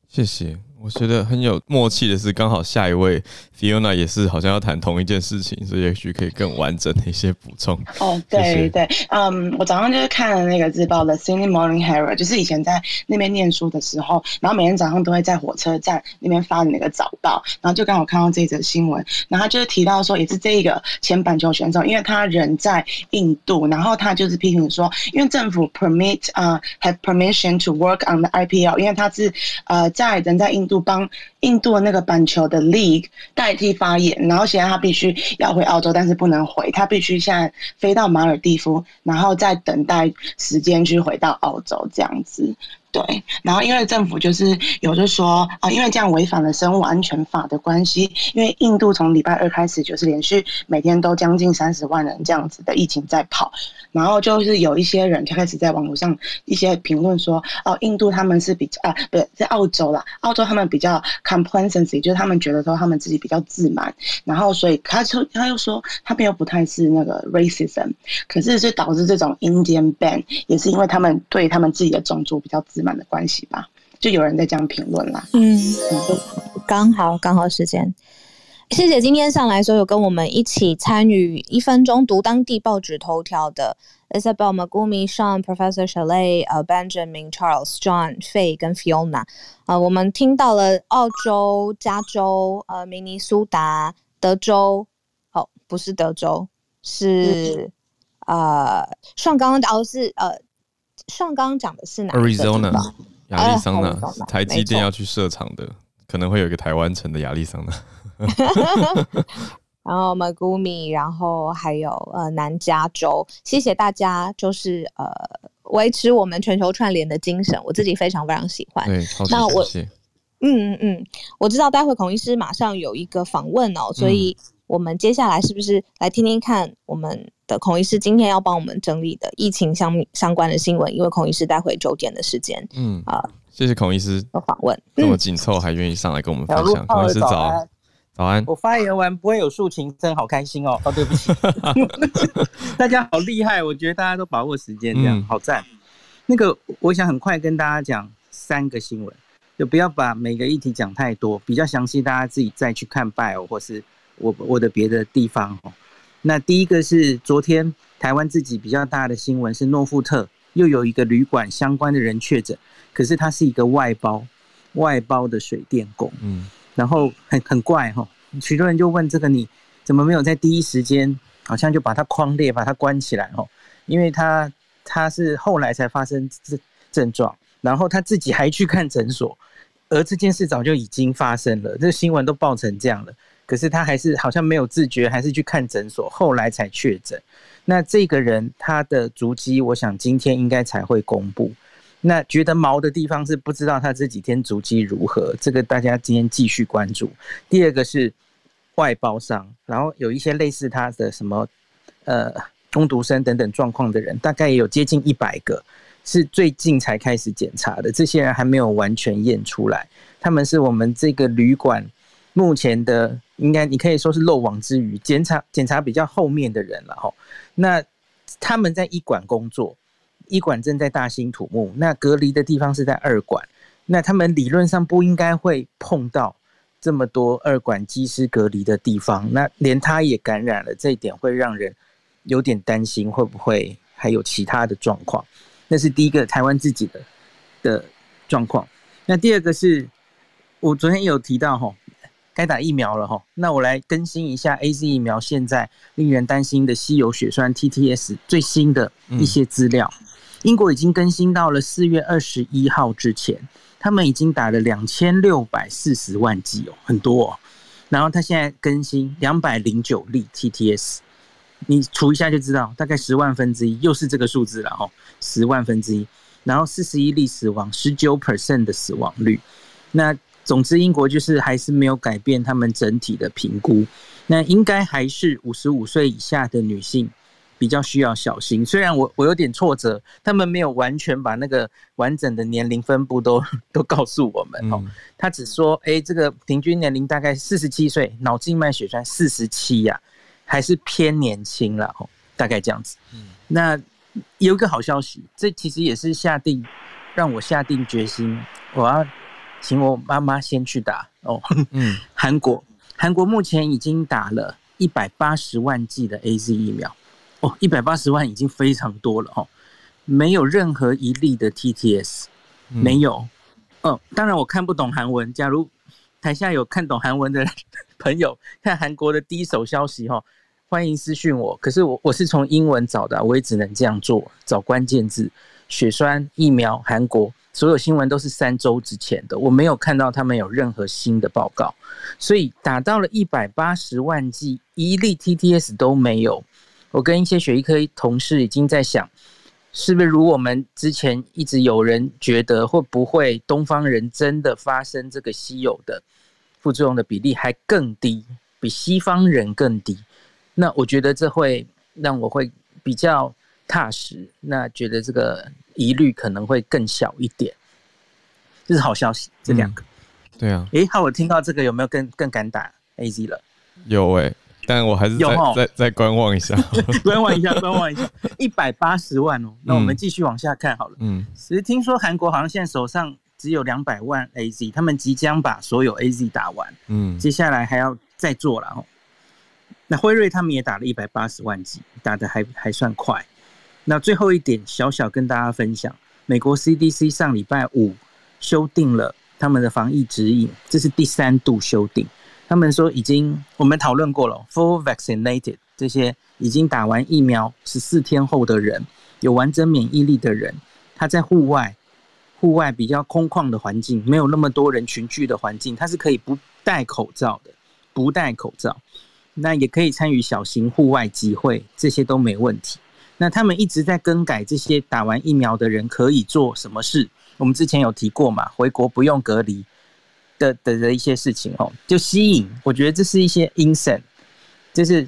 谢谢，我觉得很有默契的是，刚好下一位 Fiona 也是好像要谈同一件事情，所以也许可以更完整的一些补充。哦，对对，嗯，我早上就是看了那个日报的 Sydney Morning Herald，就是以前在那边念书的时候，然后每天早上都会在火车站那边发的那个早报，然后就刚好看到这则新闻，然后他就是提到说，也是这一个前板球选手，因为他人在印度，然后他就是批评说，因为政府 permit 啊、uh, have permission to work on the IPL，因为他是呃在人在印度。帮印度那个板球的 league 代替发言，然后现在他必须要回澳洲，但是不能回，他必须现在飞到马尔地夫，然后再等待时间去回到澳洲这样子。对，然后因为政府就是有就说啊，因为这样违反了生物安全法的关系，因为印度从礼拜二开始就是连续每天都将近三十万人这样子的疫情在跑，然后就是有一些人就开始在网络上一些评论说，哦，印度他们是比较啊，不是在澳洲啦，澳洲他们比较 complacency，就是他们觉得说他们自己比较自满，然后所以他就他又说他们又不太是那个 racism，可是是导致这种 Indian ban 也是因为他们对他们自己的种族比较自。满的关系吧，就有人在这样评论啦。嗯，刚好刚好时间，谢谢今天上来所有跟我们一起参与一分钟读当地报纸头条的 Isabel Magumi、Sean、Professor Shalay、呃 Benjamin、Charles、John、Faye 跟 Fiona。呃，我们听到了澳洲加州、呃明尼苏达、德州，哦，不是德州，是、嗯、呃上刚刚哦是呃。上刚刚讲的是哪个？Arizona，亚利桑那，台积电要去设厂的，可能会有一个台湾城的亚利桑那。然后 Magumi，然后还有呃南加州，谢谢大家，就是呃维持我们全球串联的精神，我自己非常非常喜欢。对，那我，嗯嗯嗯，我知道待会孔医师马上有一个访问哦，所以。嗯我们接下来是不是来听听看我们的孔医师今天要帮我们整理的疫情相相关的新闻？因为孔医师待会九点的时间，嗯啊，谢谢孔医师的访问，这么紧凑还愿意上来跟我们分享。孔医师早，早安！我发言完不会有抒情，真好开心哦！哦，对不起，大家好厉害，我觉得大家都把握时间，这样、嗯、好赞。那个，我想很快跟大家讲三个新闻，就不要把每个议题讲太多，比较详细，大家自己再去看 bio 或是。我我的别的地方哦，那第一个是昨天台湾自己比较大的新闻是诺富特又有一个旅馆相关的人确诊，可是他是一个外包外包的水电工，嗯，然后很很怪哈，许多人就问这个你怎么没有在第一时间好像就把它框列把它关起来哦，因为他他是后来才发生这症状，然后他自己还去看诊所，而这件事早就已经发生了，这个新闻都报成这样了。可是他还是好像没有自觉，还是去看诊所，后来才确诊。那这个人他的足迹，我想今天应该才会公布。那觉得毛的地方是不知道他这几天足迹如何，这个大家今天继续关注。第二个是外包商，然后有一些类似他的什么呃中读生等等状况的人，大概也有接近一百个，是最近才开始检查的。这些人还没有完全验出来，他们是我们这个旅馆目前的。应该你可以说是漏网之鱼，检查检查比较后面的人了哈。那他们在一馆工作，一馆正在大兴土木，那隔离的地方是在二馆，那他们理论上不应该会碰到这么多二馆机师隔离的地方，那连他也感染了，这一点会让人有点担心，会不会还有其他的状况？那是第一个台湾自己的的状况。那第二个是我昨天有提到哈。该打疫苗了哈，那我来更新一下 AZ 疫苗现在令人担心的稀有血栓 TTS 最新的一些资料。英国已经更新到了四月二十一号之前，他们已经打了两千六百四十万剂哦，很多哦。然后他现在更新两百零九例 TTS，你除一下就知道，大概十万分之一，又是这个数字了哦，十万分之一。然后四十一例死亡，十九 percent 的死亡率，那。总之，英国就是还是没有改变他们整体的评估。那应该还是五十五岁以下的女性比较需要小心。虽然我我有点挫折，他们没有完全把那个完整的年龄分布都 都告诉我们哦。他只说，哎、欸，这个平均年龄大概四十七岁，脑静脉血栓四十七呀，还是偏年轻了哦，大概这样子。那有一个好消息，这其实也是下定让我下定决心，我要。请我妈妈先去打哦。嗯，韩国，韩国目前已经打了一百八十万剂的 AZ 疫苗哦，一百八十万已经非常多了哦，没有任何一例的 TTS，没有。嗯、哦，当然我看不懂韩文，假如台下有看懂韩文的 朋友，看韩国的第一手消息哈、哦，欢迎私讯我。可是我我是从英文找的，我也只能这样做，找关键字。血栓疫苗，韩国所有新闻都是三周之前的，我没有看到他们有任何新的报告，所以打到了一百八十万剂，一例 TTS 都没有。我跟一些血液科同事已经在想，是不是如我们之前一直有人觉得，会不会东方人真的发生这个稀有的副作用的比例还更低，比西方人更低？那我觉得这会让我会比较。踏实，那觉得这个疑虑可能会更小一点，这是好消息。这两个，嗯、对啊。诶，好，我听到这个有没有更更敢打 AZ 了？有哎、欸，但我还是再齁再再观望一下，观望一下，观望一下。一百八十万哦，那我们继续往下看好了。嗯，其实听说韩国好像现在手上只有两百万 AZ，他们即将把所有 AZ 打完。嗯，接下来还要再做了哦。那辉瑞他们也打了一百八十万剂，打的还还算快。那最后一点，小小跟大家分享，美国 CDC 上礼拜五修订了他们的防疫指引，这是第三度修订。他们说已经我们讨论过了，full vaccinated 这些已经打完疫苗十四天后的人，有完整免疫力的人，他在户外户外比较空旷的环境，没有那么多人群聚的环境，他是可以不戴口罩的，不戴口罩，那也可以参与小型户外集会，这些都没问题。那他们一直在更改这些打完疫苗的人可以做什么事？我们之前有提过嘛，回国不用隔离的的的一些事情哦，就吸引。我觉得这是一些 incentive，就是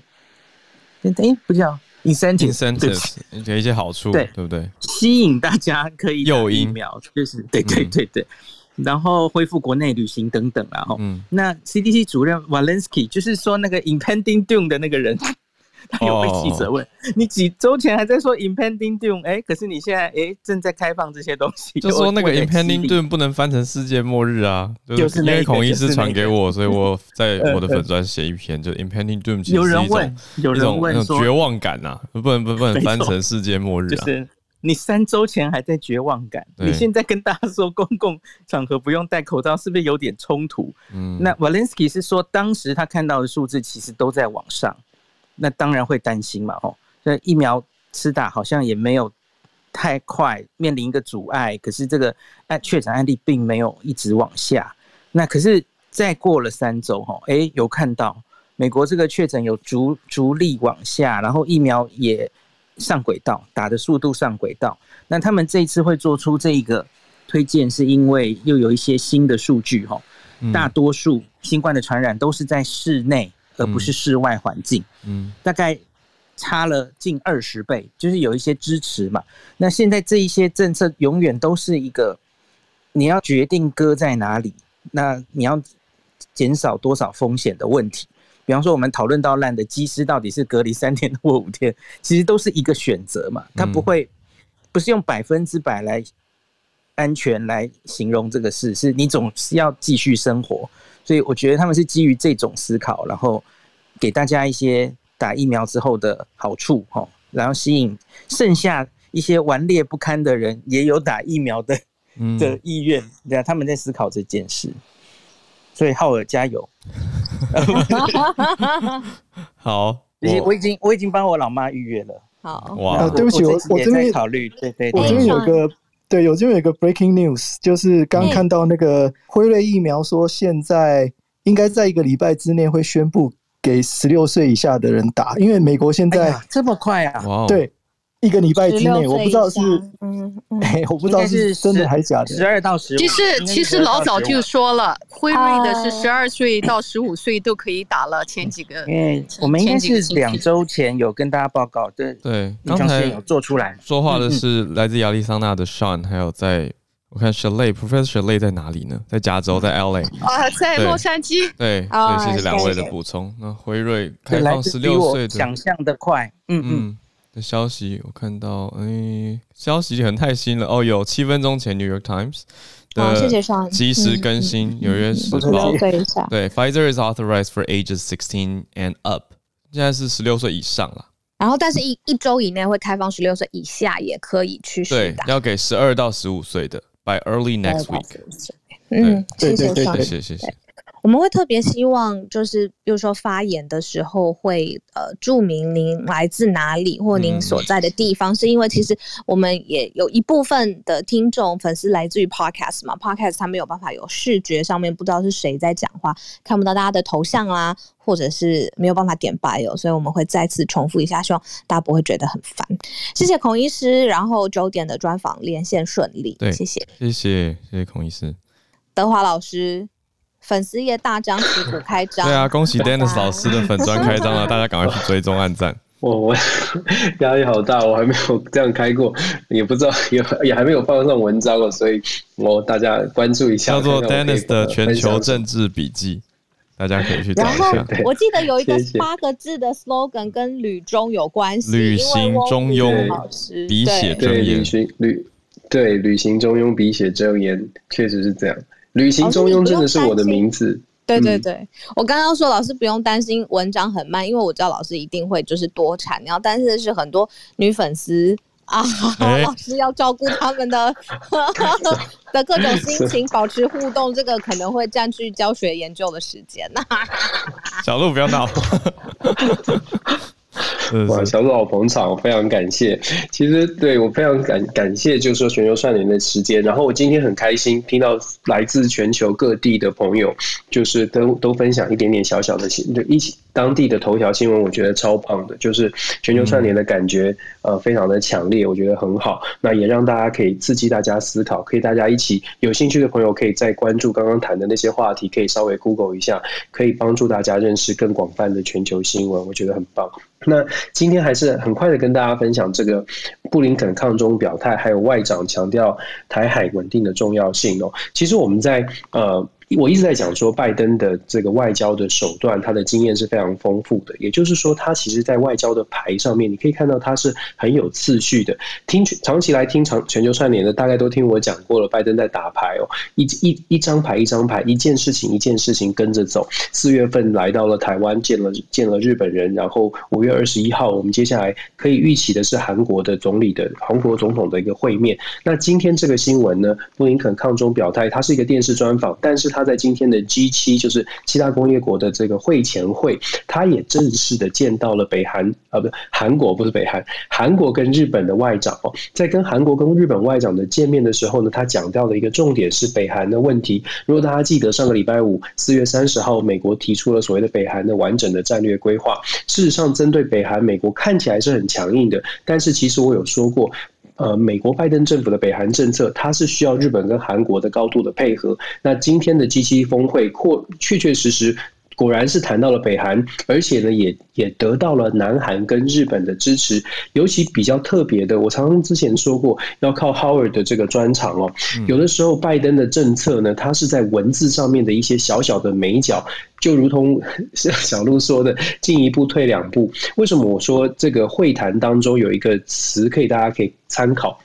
哎，不叫 incentive，incentive 给一些好处，对对不对？吸引大家可以打疫苗，就是对对对对，然后恢复国内旅行等等然后，嗯，那 CDC 主任 Walensky 就是说那个 impending doom 的那个人。他有被记者问：“ oh. 你几周前还在说 impending doom，哎，可是你现在哎正在开放这些东西，就说那个 impending doom 不能翻成世界末日啊，就是因为孔医师传给我，所以我在我的粉专写一篇，就 impending doom 其实是一种有人问绝望感呐，不能不不能翻成世界末日啊，就是你三周前还在绝望感，你现在跟大家说公共场合不用戴口罩，是不是有点冲突？嗯，那 Walensky 是说当时他看到的数字其实都在往上。”那当然会担心嘛，吼，这疫苗吃打好像也没有太快，面临一个阻碍。可是这个案确诊案例并没有一直往下。那可是再过了三周，吼，哎，有看到美国这个确诊有逐逐力往下，然后疫苗也上轨道，打的速度上轨道。那他们这一次会做出这一个推荐，是因为又有一些新的数据，吼，大多数新冠的传染都是在室内。而不是室外环境，嗯，大概差了近二十倍，就是有一些支持嘛。那现在这一些政策永远都是一个，你要决定搁在哪里，那你要减少多少风险的问题。比方说，我们讨论到烂的机师到底是隔离三天或五天，其实都是一个选择嘛。它不会不是用百分之百来安全来形容这个事，是你总是要继续生活。所以我觉得他们是基于这种思考，然后给大家一些打疫苗之后的好处，哈，然后吸引剩下一些顽劣不堪的人也有打疫苗的 的意愿，对啊，他们在思考这件事。所以浩尔加油！好，我已经我已经帮我老妈预约了。好，哇，对不起，我我这边考虑，对对，我这边有个。对，有这边有一个 breaking news，就是刚看到那个辉瑞疫苗说，现在应该在一个礼拜之内会宣布给十六岁以下的人打，因为美国现在、哎、这么快啊？对。一个礼拜之内，我不知道是，嗯，哎，我不知道是真的还是假的。十二到十五，其实其实老早就说了，辉瑞的是十二岁到十五岁都可以打了。前几个，因为我们应该是两周前有跟大家报告，对对，刚才有做出来。说话的是来自亚利桑那的 Sean，还有在我看 Shalay，Professor Shalay 在哪里呢？在加州，在 LA 啊，在洛杉矶。对，所以谢谢两位的补充。那辉瑞开放十六岁的，想象的快，嗯嗯。的消息我看到，哎，消息很太新了哦。有七分钟前，《New York Times》好，谢谢上及时更新纽约时报。对，Pfizer is authorized for ages sixteen and up，现在是十六岁以上了。然后，但是一一周以内会开放十六岁以下也可以去试打。对，要给十二到十五岁的，by early next week。嗯，谢谢上，谢谢谢谢。我们会特别希望，就是比如说发言的时候会呃注明您来自哪里或您所在的地方，嗯、是因为其实我们也有一部分的听众粉丝来自于 Podcast 嘛，Podcast 它没有办法有视觉上面不知道是谁在讲话，看不到大家的头像啊，或者是没有办法点 bio，所以我们会再次重复一下，希望大家不会觉得很烦。谢谢孔医师，然后九点的专访连线顺利，对，谢谢，谢谢谢谢孔医师，德华老师。粉丝页大张旗鼓开张，对啊，恭喜 Dennis 老师的粉砖开张了，大家赶快去追踪按赞。我我压力好大，我还没有这样开过，也不知道也也还没有放上文章了，所以我大家关注一下，叫做 Dennis 的全球政治笔记，大家可以去找一下。我记得有一个八个字的 slogan 跟旅中有关系，旅行中庸，笔写真言，旅对旅行中庸笔写真言，确实是这样。旅行中用真的是我的名字。对对对，嗯、我刚刚说老师不用担心文章很慢，因为我知道老师一定会就是多产。你要担心的是很多女粉丝啊，欸、老师要照顾他们的 的各种心情，保持互动，这个可能会占据教学研究的时间。小鹿不要闹。哇，小鹿好捧场，非常感谢。其实对我非常感感谢，就是说全球串联的时间。然后我今天很开心听到来自全球各地的朋友，就是都都分享一点点小小的新，就一起当地的头条新闻，我觉得超棒的，就是全球串联的感觉，呃，非常的强烈，我觉得很好。那也让大家可以刺激大家思考，可以大家一起有兴趣的朋友可以再关注刚刚谈的那些话题，可以稍微 Google 一下，可以帮助大家认识更广泛的全球新闻，我觉得很棒。那今天还是很快的跟大家分享这个布林肯抗中表态，还有外长强调台海稳定的重要性哦。其实我们在呃。我一直在讲说，拜登的这个外交的手段，他的经验是非常丰富的。也就是说，他其实，在外交的牌上面，你可以看到他是很有次序的。听长期来听长全球串联的，大概都听我讲过了。拜登在打牌哦，一一一张牌一张牌，一件事情一件事情跟着走。四月份来到了台湾，见了见了日本人，然后五月二十一号，我们接下来可以预期的是韩国的总理的韩国总统的一个会面。那今天这个新闻呢，布林肯抗中表态，他是一个电视专访，但是他。他在今天的 G 七就是七大工业国的这个会前会，他也正式的见到了北韩，呃，不，韩国不是北韩，韩国跟日本的外长哦，在跟韩国跟日本外长的见面的时候呢，他讲到的一个重点是北韩的问题。如果大家记得上个礼拜五四月三十号，美国提出了所谓的北韩的完整的战略规划，事实上针对北韩，美国看起来是很强硬的，但是其实我有说过。呃，美国拜登政府的北韩政策，它是需要日本跟韩国的高度的配合。那今天的 G7 峰会，确确确实实。果然是谈到了北韩，而且呢，也也得到了南韩跟日本的支持。尤其比较特别的，我常常之前说过，要靠 Howard 的这个专长哦。有的时候，拜登的政策呢，它是在文字上面的一些小小的美角，就如同像 小鹿说的，进一步退两步。为什么我说这个会谈当中有一个词可以大家可以参考？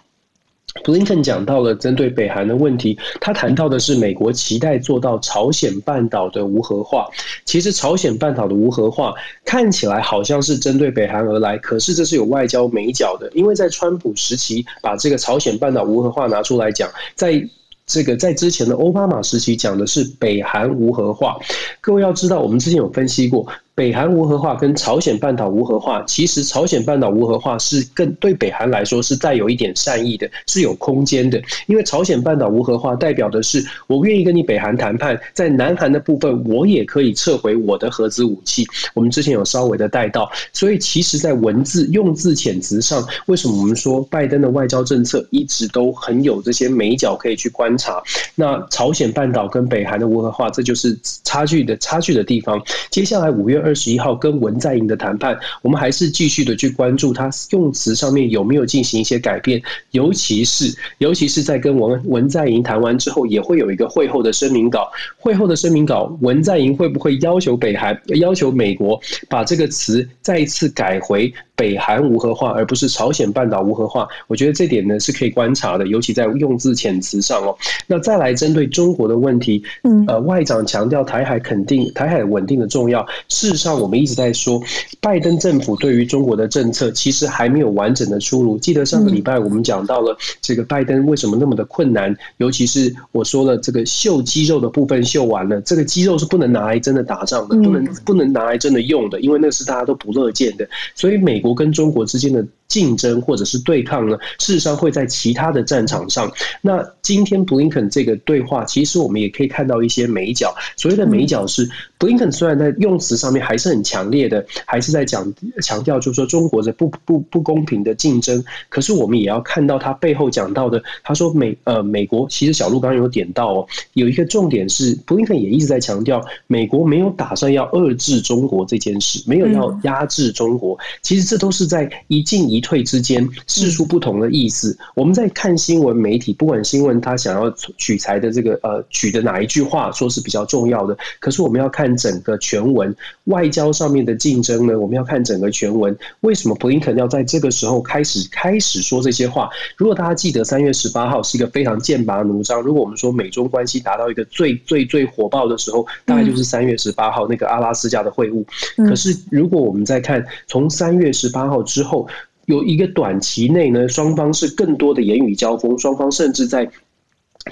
布林肯讲到了针对北韩的问题，他谈到的是美国期待做到朝鲜半岛的无核化。其实朝鲜半岛的无核化看起来好像是针对北韩而来，可是这是有外交眉角的，因为在川普时期把这个朝鲜半岛无核化拿出来讲，在这个在之前的奥巴马时期讲的是北韩无核化。各位要知道，我们之前有分析过。北韩无核化跟朝鲜半岛无核化，其实朝鲜半岛无核化是更对北韩来说是带有一点善意的，是有空间的。因为朝鲜半岛无核化代表的是我愿意跟你北韩谈判，在南韩的部分我也可以撤回我的核子武器。我们之前有稍微的带到，所以其实，在文字用字遣词上，为什么我们说拜登的外交政策一直都很有这些眉角可以去观察？那朝鲜半岛跟北韩的无核化，这就是差距的差距的地方。接下来五月。二十一号跟文在寅的谈判，我们还是继续的去关注他用词上面有没有进行一些改变，尤其是尤其是在跟文文在寅谈完之后，也会有一个会后的声明稿。会后的声明稿，文在寅会不会要求北韩、要求美国把这个词再一次改回北韩无核化，而不是朝鲜半岛无核化？我觉得这点呢是可以观察的，尤其在用字遣词上哦。那再来针对中国的问题，嗯呃，外长强调台海肯定、台海稳定的重要。事实上，我们一直在说，拜登政府对于中国的政策其实还没有完整的出炉。记得上个礼拜我们讲到了这个拜登为什么那么的困难，尤其是我说了这个秀肌肉的部分秀完了，这个肌肉是不能拿来真的打仗的，不能不能拿来真的用的，因为那是大家都不乐见的。所以美国跟中国之间的竞争或者是对抗呢，事实上会在其他的战场上。那今天布林肯这个对话，其实我们也可以看到一些美角。所谓的美角是，布林肯虽然在用词上面还是很强烈的，还是在讲强调，就是说中国的不不不公平的竞争。可是我们也要看到他背后讲到的，他说美呃美国，其实小路刚刚有点到哦，有一个重点是，布林肯也一直在强调，美国没有打算要遏制中国这件事，没有要压制中国。其实这都是在一进一。一退之间，释出不同的意思。我们在看新闻媒体，不管新闻他想要取材的这个呃取的哪一句话，说是比较重要的。可是我们要看整个全文，外交上面的竞争呢，我们要看整个全文。为什么布林肯要在这个时候开始开始说这些话？如果大家记得三月十八号是一个非常剑拔弩张，如果我们说美中关系达到一个最最最火爆的时候，大概就是三月十八号那个阿拉斯加的会晤。可是如果我们再看从三月十八号之后。有一个短期内呢，双方是更多的言语交锋，双方甚至在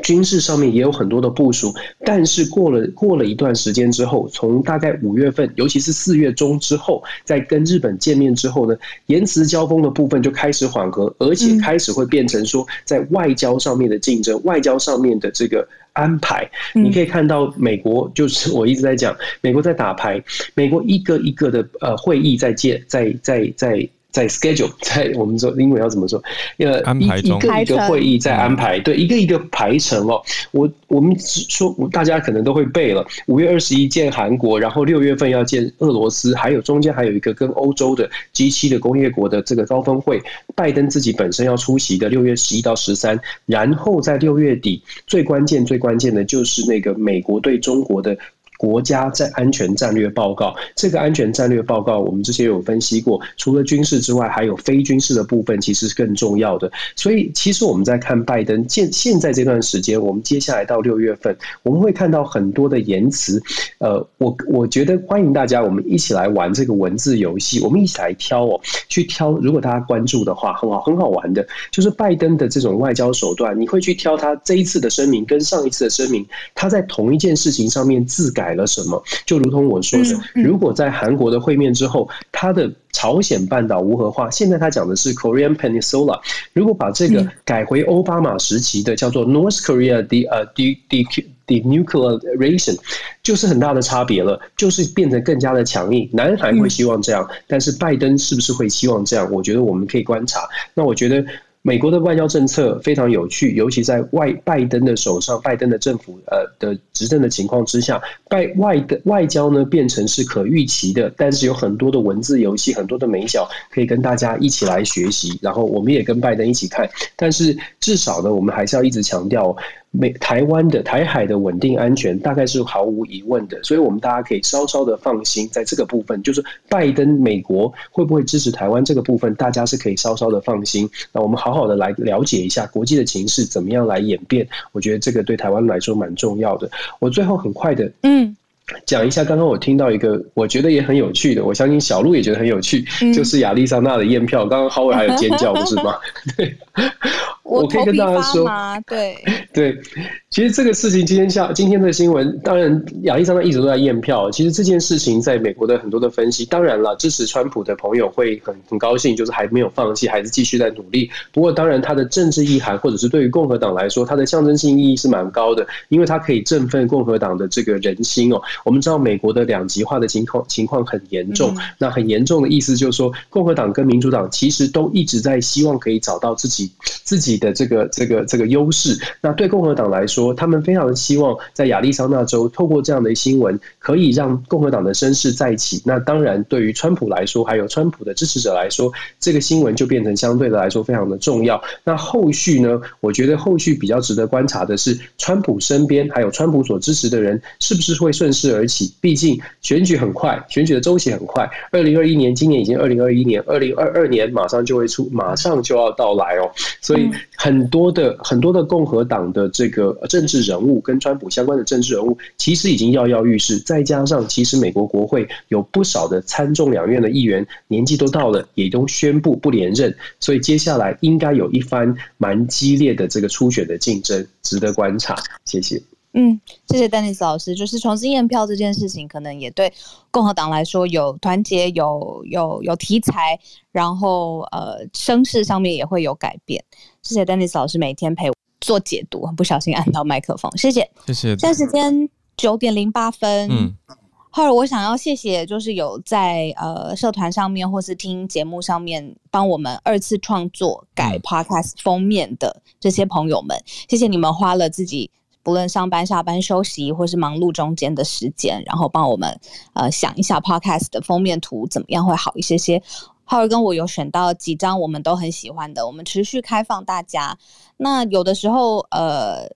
军事上面也有很多的部署。但是过了过了一段时间之后，从大概五月份，尤其是四月中之后，在跟日本见面之后呢，言辞交锋的部分就开始缓和，而且开始会变成说在外交上面的竞争，外交上面的这个安排。你可以看到美国就是我一直在讲，美国在打牌，美国一个一个的呃会议在建，在在在。在 schedule，在我们说英文要怎么说？呃，安排中，一个一个会议在安排，对，一个一个排程哦。我我们说，大家可能都会背了。五月二十一见韩国，然后六月份要见俄罗斯，还有中间还有一个跟欧洲的 G 七的工业国的这个高峰会，拜登自己本身要出席的六月十一到十三，然后在六月底最关键最关键的就是那个美国对中国的。国家在安全战略报告，这个安全战略报告我们之前有分析过，除了军事之外，还有非军事的部分，其实是更重要的。所以，其实我们在看拜登现现在这段时间，我们接下来到六月份，我们会看到很多的言辞。呃，我我觉得欢迎大家，我们一起来玩这个文字游戏，我们一起来挑哦，去挑。如果大家关注的话，很好很好玩的，就是拜登的这种外交手段，你会去挑他这一次的声明跟上一次的声明，他在同一件事情上面自改。改了什么？就如同我说的，如果在韩国的会面之后，他的朝鲜半岛无核化，现在他讲的是 Korean Peninsula。如果把这个改回奥巴马时期的叫做 North Korea de 呃 de de denuclearization，就是很大的差别了，就是变得更加的强硬。南韩会希望这样，但是拜登是不是会希望这样？我觉得我们可以观察。那我觉得。美国的外交政策非常有趣，尤其在外拜登的手上，拜登的政府呃的执政的情况之下，拜外的外交呢变成是可预期的，但是有很多的文字游戏，很多的美角可以跟大家一起来学习，然后我们也跟拜登一起看，但是至少呢，我们还是要一直强调。美台湾的台海的稳定安全大概是毫无疑问的，所以我们大家可以稍稍的放心，在这个部分，就是拜登美国会不会支持台湾这个部分，大家是可以稍稍的放心。那我们好好的来了解一下国际的情势怎么样来演变，我觉得这个对台湾来说蛮重要的。我最后很快的，嗯。讲一下，刚刚我听到一个，我觉得也很有趣的，我相信小鹿也觉得很有趣，嗯、就是亚利桑那的验票。刚刚 Howard 还有尖叫，不是吗？对，我可以跟大家说，对 对，其实这个事情今天下今天的新闻，当然亚历山大一直都在验票。其实这件事情在美国的很多的分析，当然了，支持川普的朋友会很很高兴，就是还没有放弃，还是继续在努力。不过，当然他的政治意涵，或者是对于共和党来说，它的象征性意义是蛮高的，因为它可以振奋共和党的这个人心哦。我们知道美国的两极化的情况情况很严重，那很严重的意思就是说，共和党跟民主党其实都一直在希望可以找到自己自己的这个这个这个优势。那对共和党来说，他们非常希望在亚利桑那州透过这样的新闻，可以让共和党的声势再起。那当然，对于川普来说，还有川普的支持者来说，这个新闻就变成相对的来说非常的重要。那后续呢？我觉得后续比较值得观察的是，川普身边还有川普所支持的人，是不是会顺势而起？毕竟选举很快，选举的周期很快。二零二一年，今年已经二零二一年，二零二二年马上就会出，马上就要到来哦。所以很多的很多的共和党的这个政治人物跟川普相关的政治人物，其实已经跃跃欲试。再加上，其实美国国会有不少的参众两院的议员年纪都到了，也都宣布不连任。所以接下来应该有一番蛮激烈的这个初选的竞争，值得观察。谢谢。嗯，谢谢丹尼斯老师。就是重新验票这件事情，可能也对共和党来说有团结、有有有题材，然后呃声势上面也会有改变。谢谢丹尼斯老师每天陪我做解读，不小心按到麦克风，谢谢，谢谢。现在时间九点零八分。嗯，后来我想要谢谢，就是有在呃社团上面或是听节目上面帮我们二次创作改 Podcast 封面的这些朋友们，谢谢你们花了自己。不论上班、下班、休息，或是忙碌中间的时间，然后帮我们呃想一下 Podcast 的封面图怎么样会好一些些。浩儿跟我有选到几张我们都很喜欢的，我们持续开放大家。那有的时候呃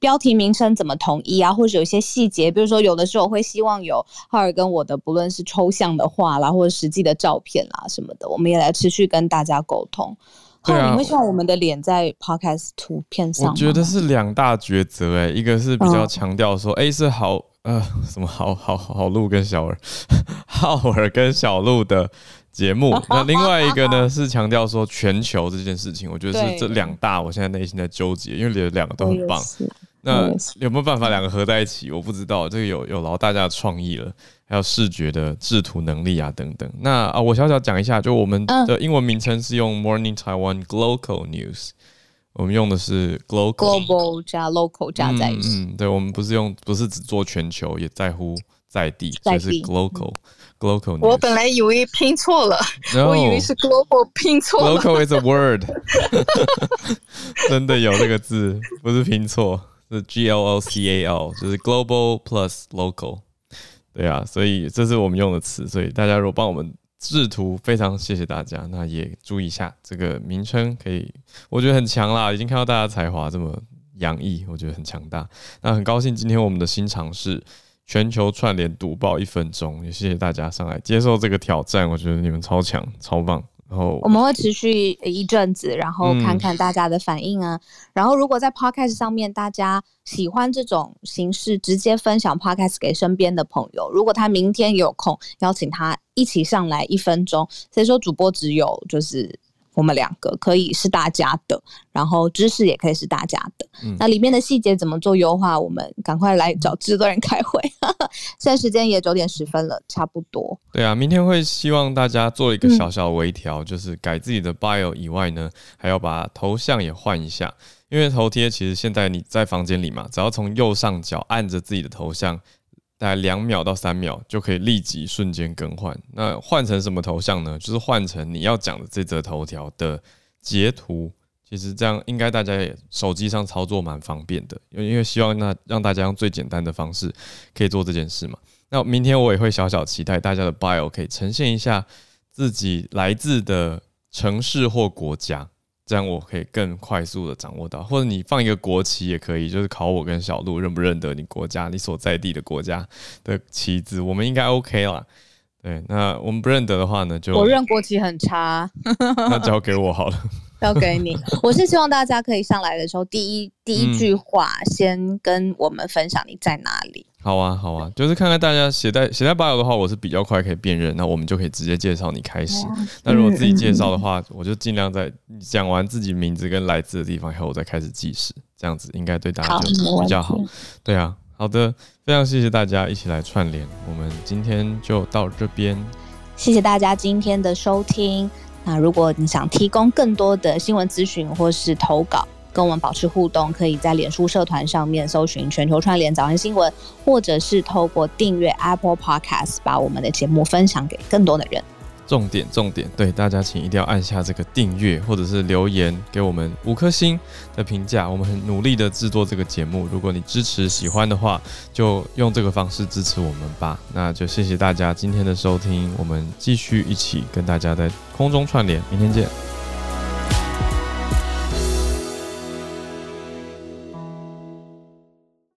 标题名称怎么统一啊，或者有一些细节，比如说有的时候我会希望有浩儿跟我的不论是抽象的画啦，或者实际的照片啦什么的，我们也来持续跟大家沟通。对啊，你会希望我们的脸在 podcast 图片上？我觉得是两大抉择哎，一个是比较强调说，哎、嗯，是好呃什么好好好鹿跟小儿，浩尔跟小鹿的节目。那另外一个呢是强调说全球这件事情，我觉得是这两大，我现在内心在纠结，因为两个都很棒。那有没有办法两个合在一起？我不知道，这个有有劳大家的创意了。还有视觉的制图能力啊，等等。那啊，我小小讲一下，就我们的英文名称是用 Morning Taiwan Global News，我们用的是 Global Global 加 Local 加在一起。嗯，嗯，对，我们不是用，不是只做全球，也在乎在地，所以是 Global Global。我本来以为拼错了，no, 我以为是 Global 拼错了。Local is a word，真的有这个字，不是拼错，是 G L O C A L，就是 Global plus Local。对啊，所以这是我们用的词，所以大家如果帮我们制图，非常谢谢大家。那也注意一下这个名称，可以我觉得很强啦，已经看到大家才华这么洋溢，我觉得很强大。那很高兴今天我们的新尝试全球串联读报一分钟，也谢谢大家上来接受这个挑战，我觉得你们超强超棒。然后我们会持续一阵子，然后看看大家的反应啊。嗯、然后如果在 Podcast 上面大家喜欢这种形式，直接分享 Podcast 给身边的朋友。如果他明天有空，邀请他一起上来一分钟。所以说主播只有就是。我们两个可以是大家的，然后知识也可以是大家的。嗯、那里面的细节怎么做优化？我们赶快来找制作人开会。现在时间也九点十分了，差不多。对啊，明天会希望大家做一个小小微调，嗯、就是改自己的 bio 以外呢，还要把头像也换一下。因为头贴其实现在你在房间里嘛，只要从右上角按着自己的头像。大概两秒到三秒就可以立即瞬间更换。那换成什么头像呢？就是换成你要讲的这则头条的截图。其实这样应该大家也手机上操作蛮方便的，因为因为希望那让大家用最简单的方式可以做这件事嘛。那明天我也会小小期待大家的 bio 可以呈现一下自己来自的城市或国家。这样我可以更快速的掌握到，或者你放一个国旗也可以，就是考我跟小鹿认不认得你国家，你所在地的国家的旗帜，我们应该 OK 啦。对，那我们不认得的话呢，就我认国旗很差，那交给我好了，交给你。我是希望大家可以上来的时候，第一第一句话先跟我们分享你在哪里。好啊，好啊，就是看看大家写在写在 bio 的话，我是比较快可以辨认，那我们就可以直接介绍你开始。那如果自己介绍的话，嗯、我就尽量在讲完自己名字跟来自的地方以后，我再开始计时，这样子应该对大家就比较好。好对啊，好的，非常谢谢大家一起来串联，我们今天就到这边。谢谢大家今天的收听。那如果你想提供更多的新闻资讯或是投稿，跟我们保持互动，可以在脸书社团上面搜寻“全球串联早安新闻”，或者是透过订阅 Apple Podcast 把我们的节目分享给更多的人。重点重点，对大家请一定要按下这个订阅，或者是留言给我们五颗星的评价。我们很努力的制作这个节目，如果你支持喜欢的话，就用这个方式支持我们吧。那就谢谢大家今天的收听，我们继续一起跟大家在空中串联，明天见。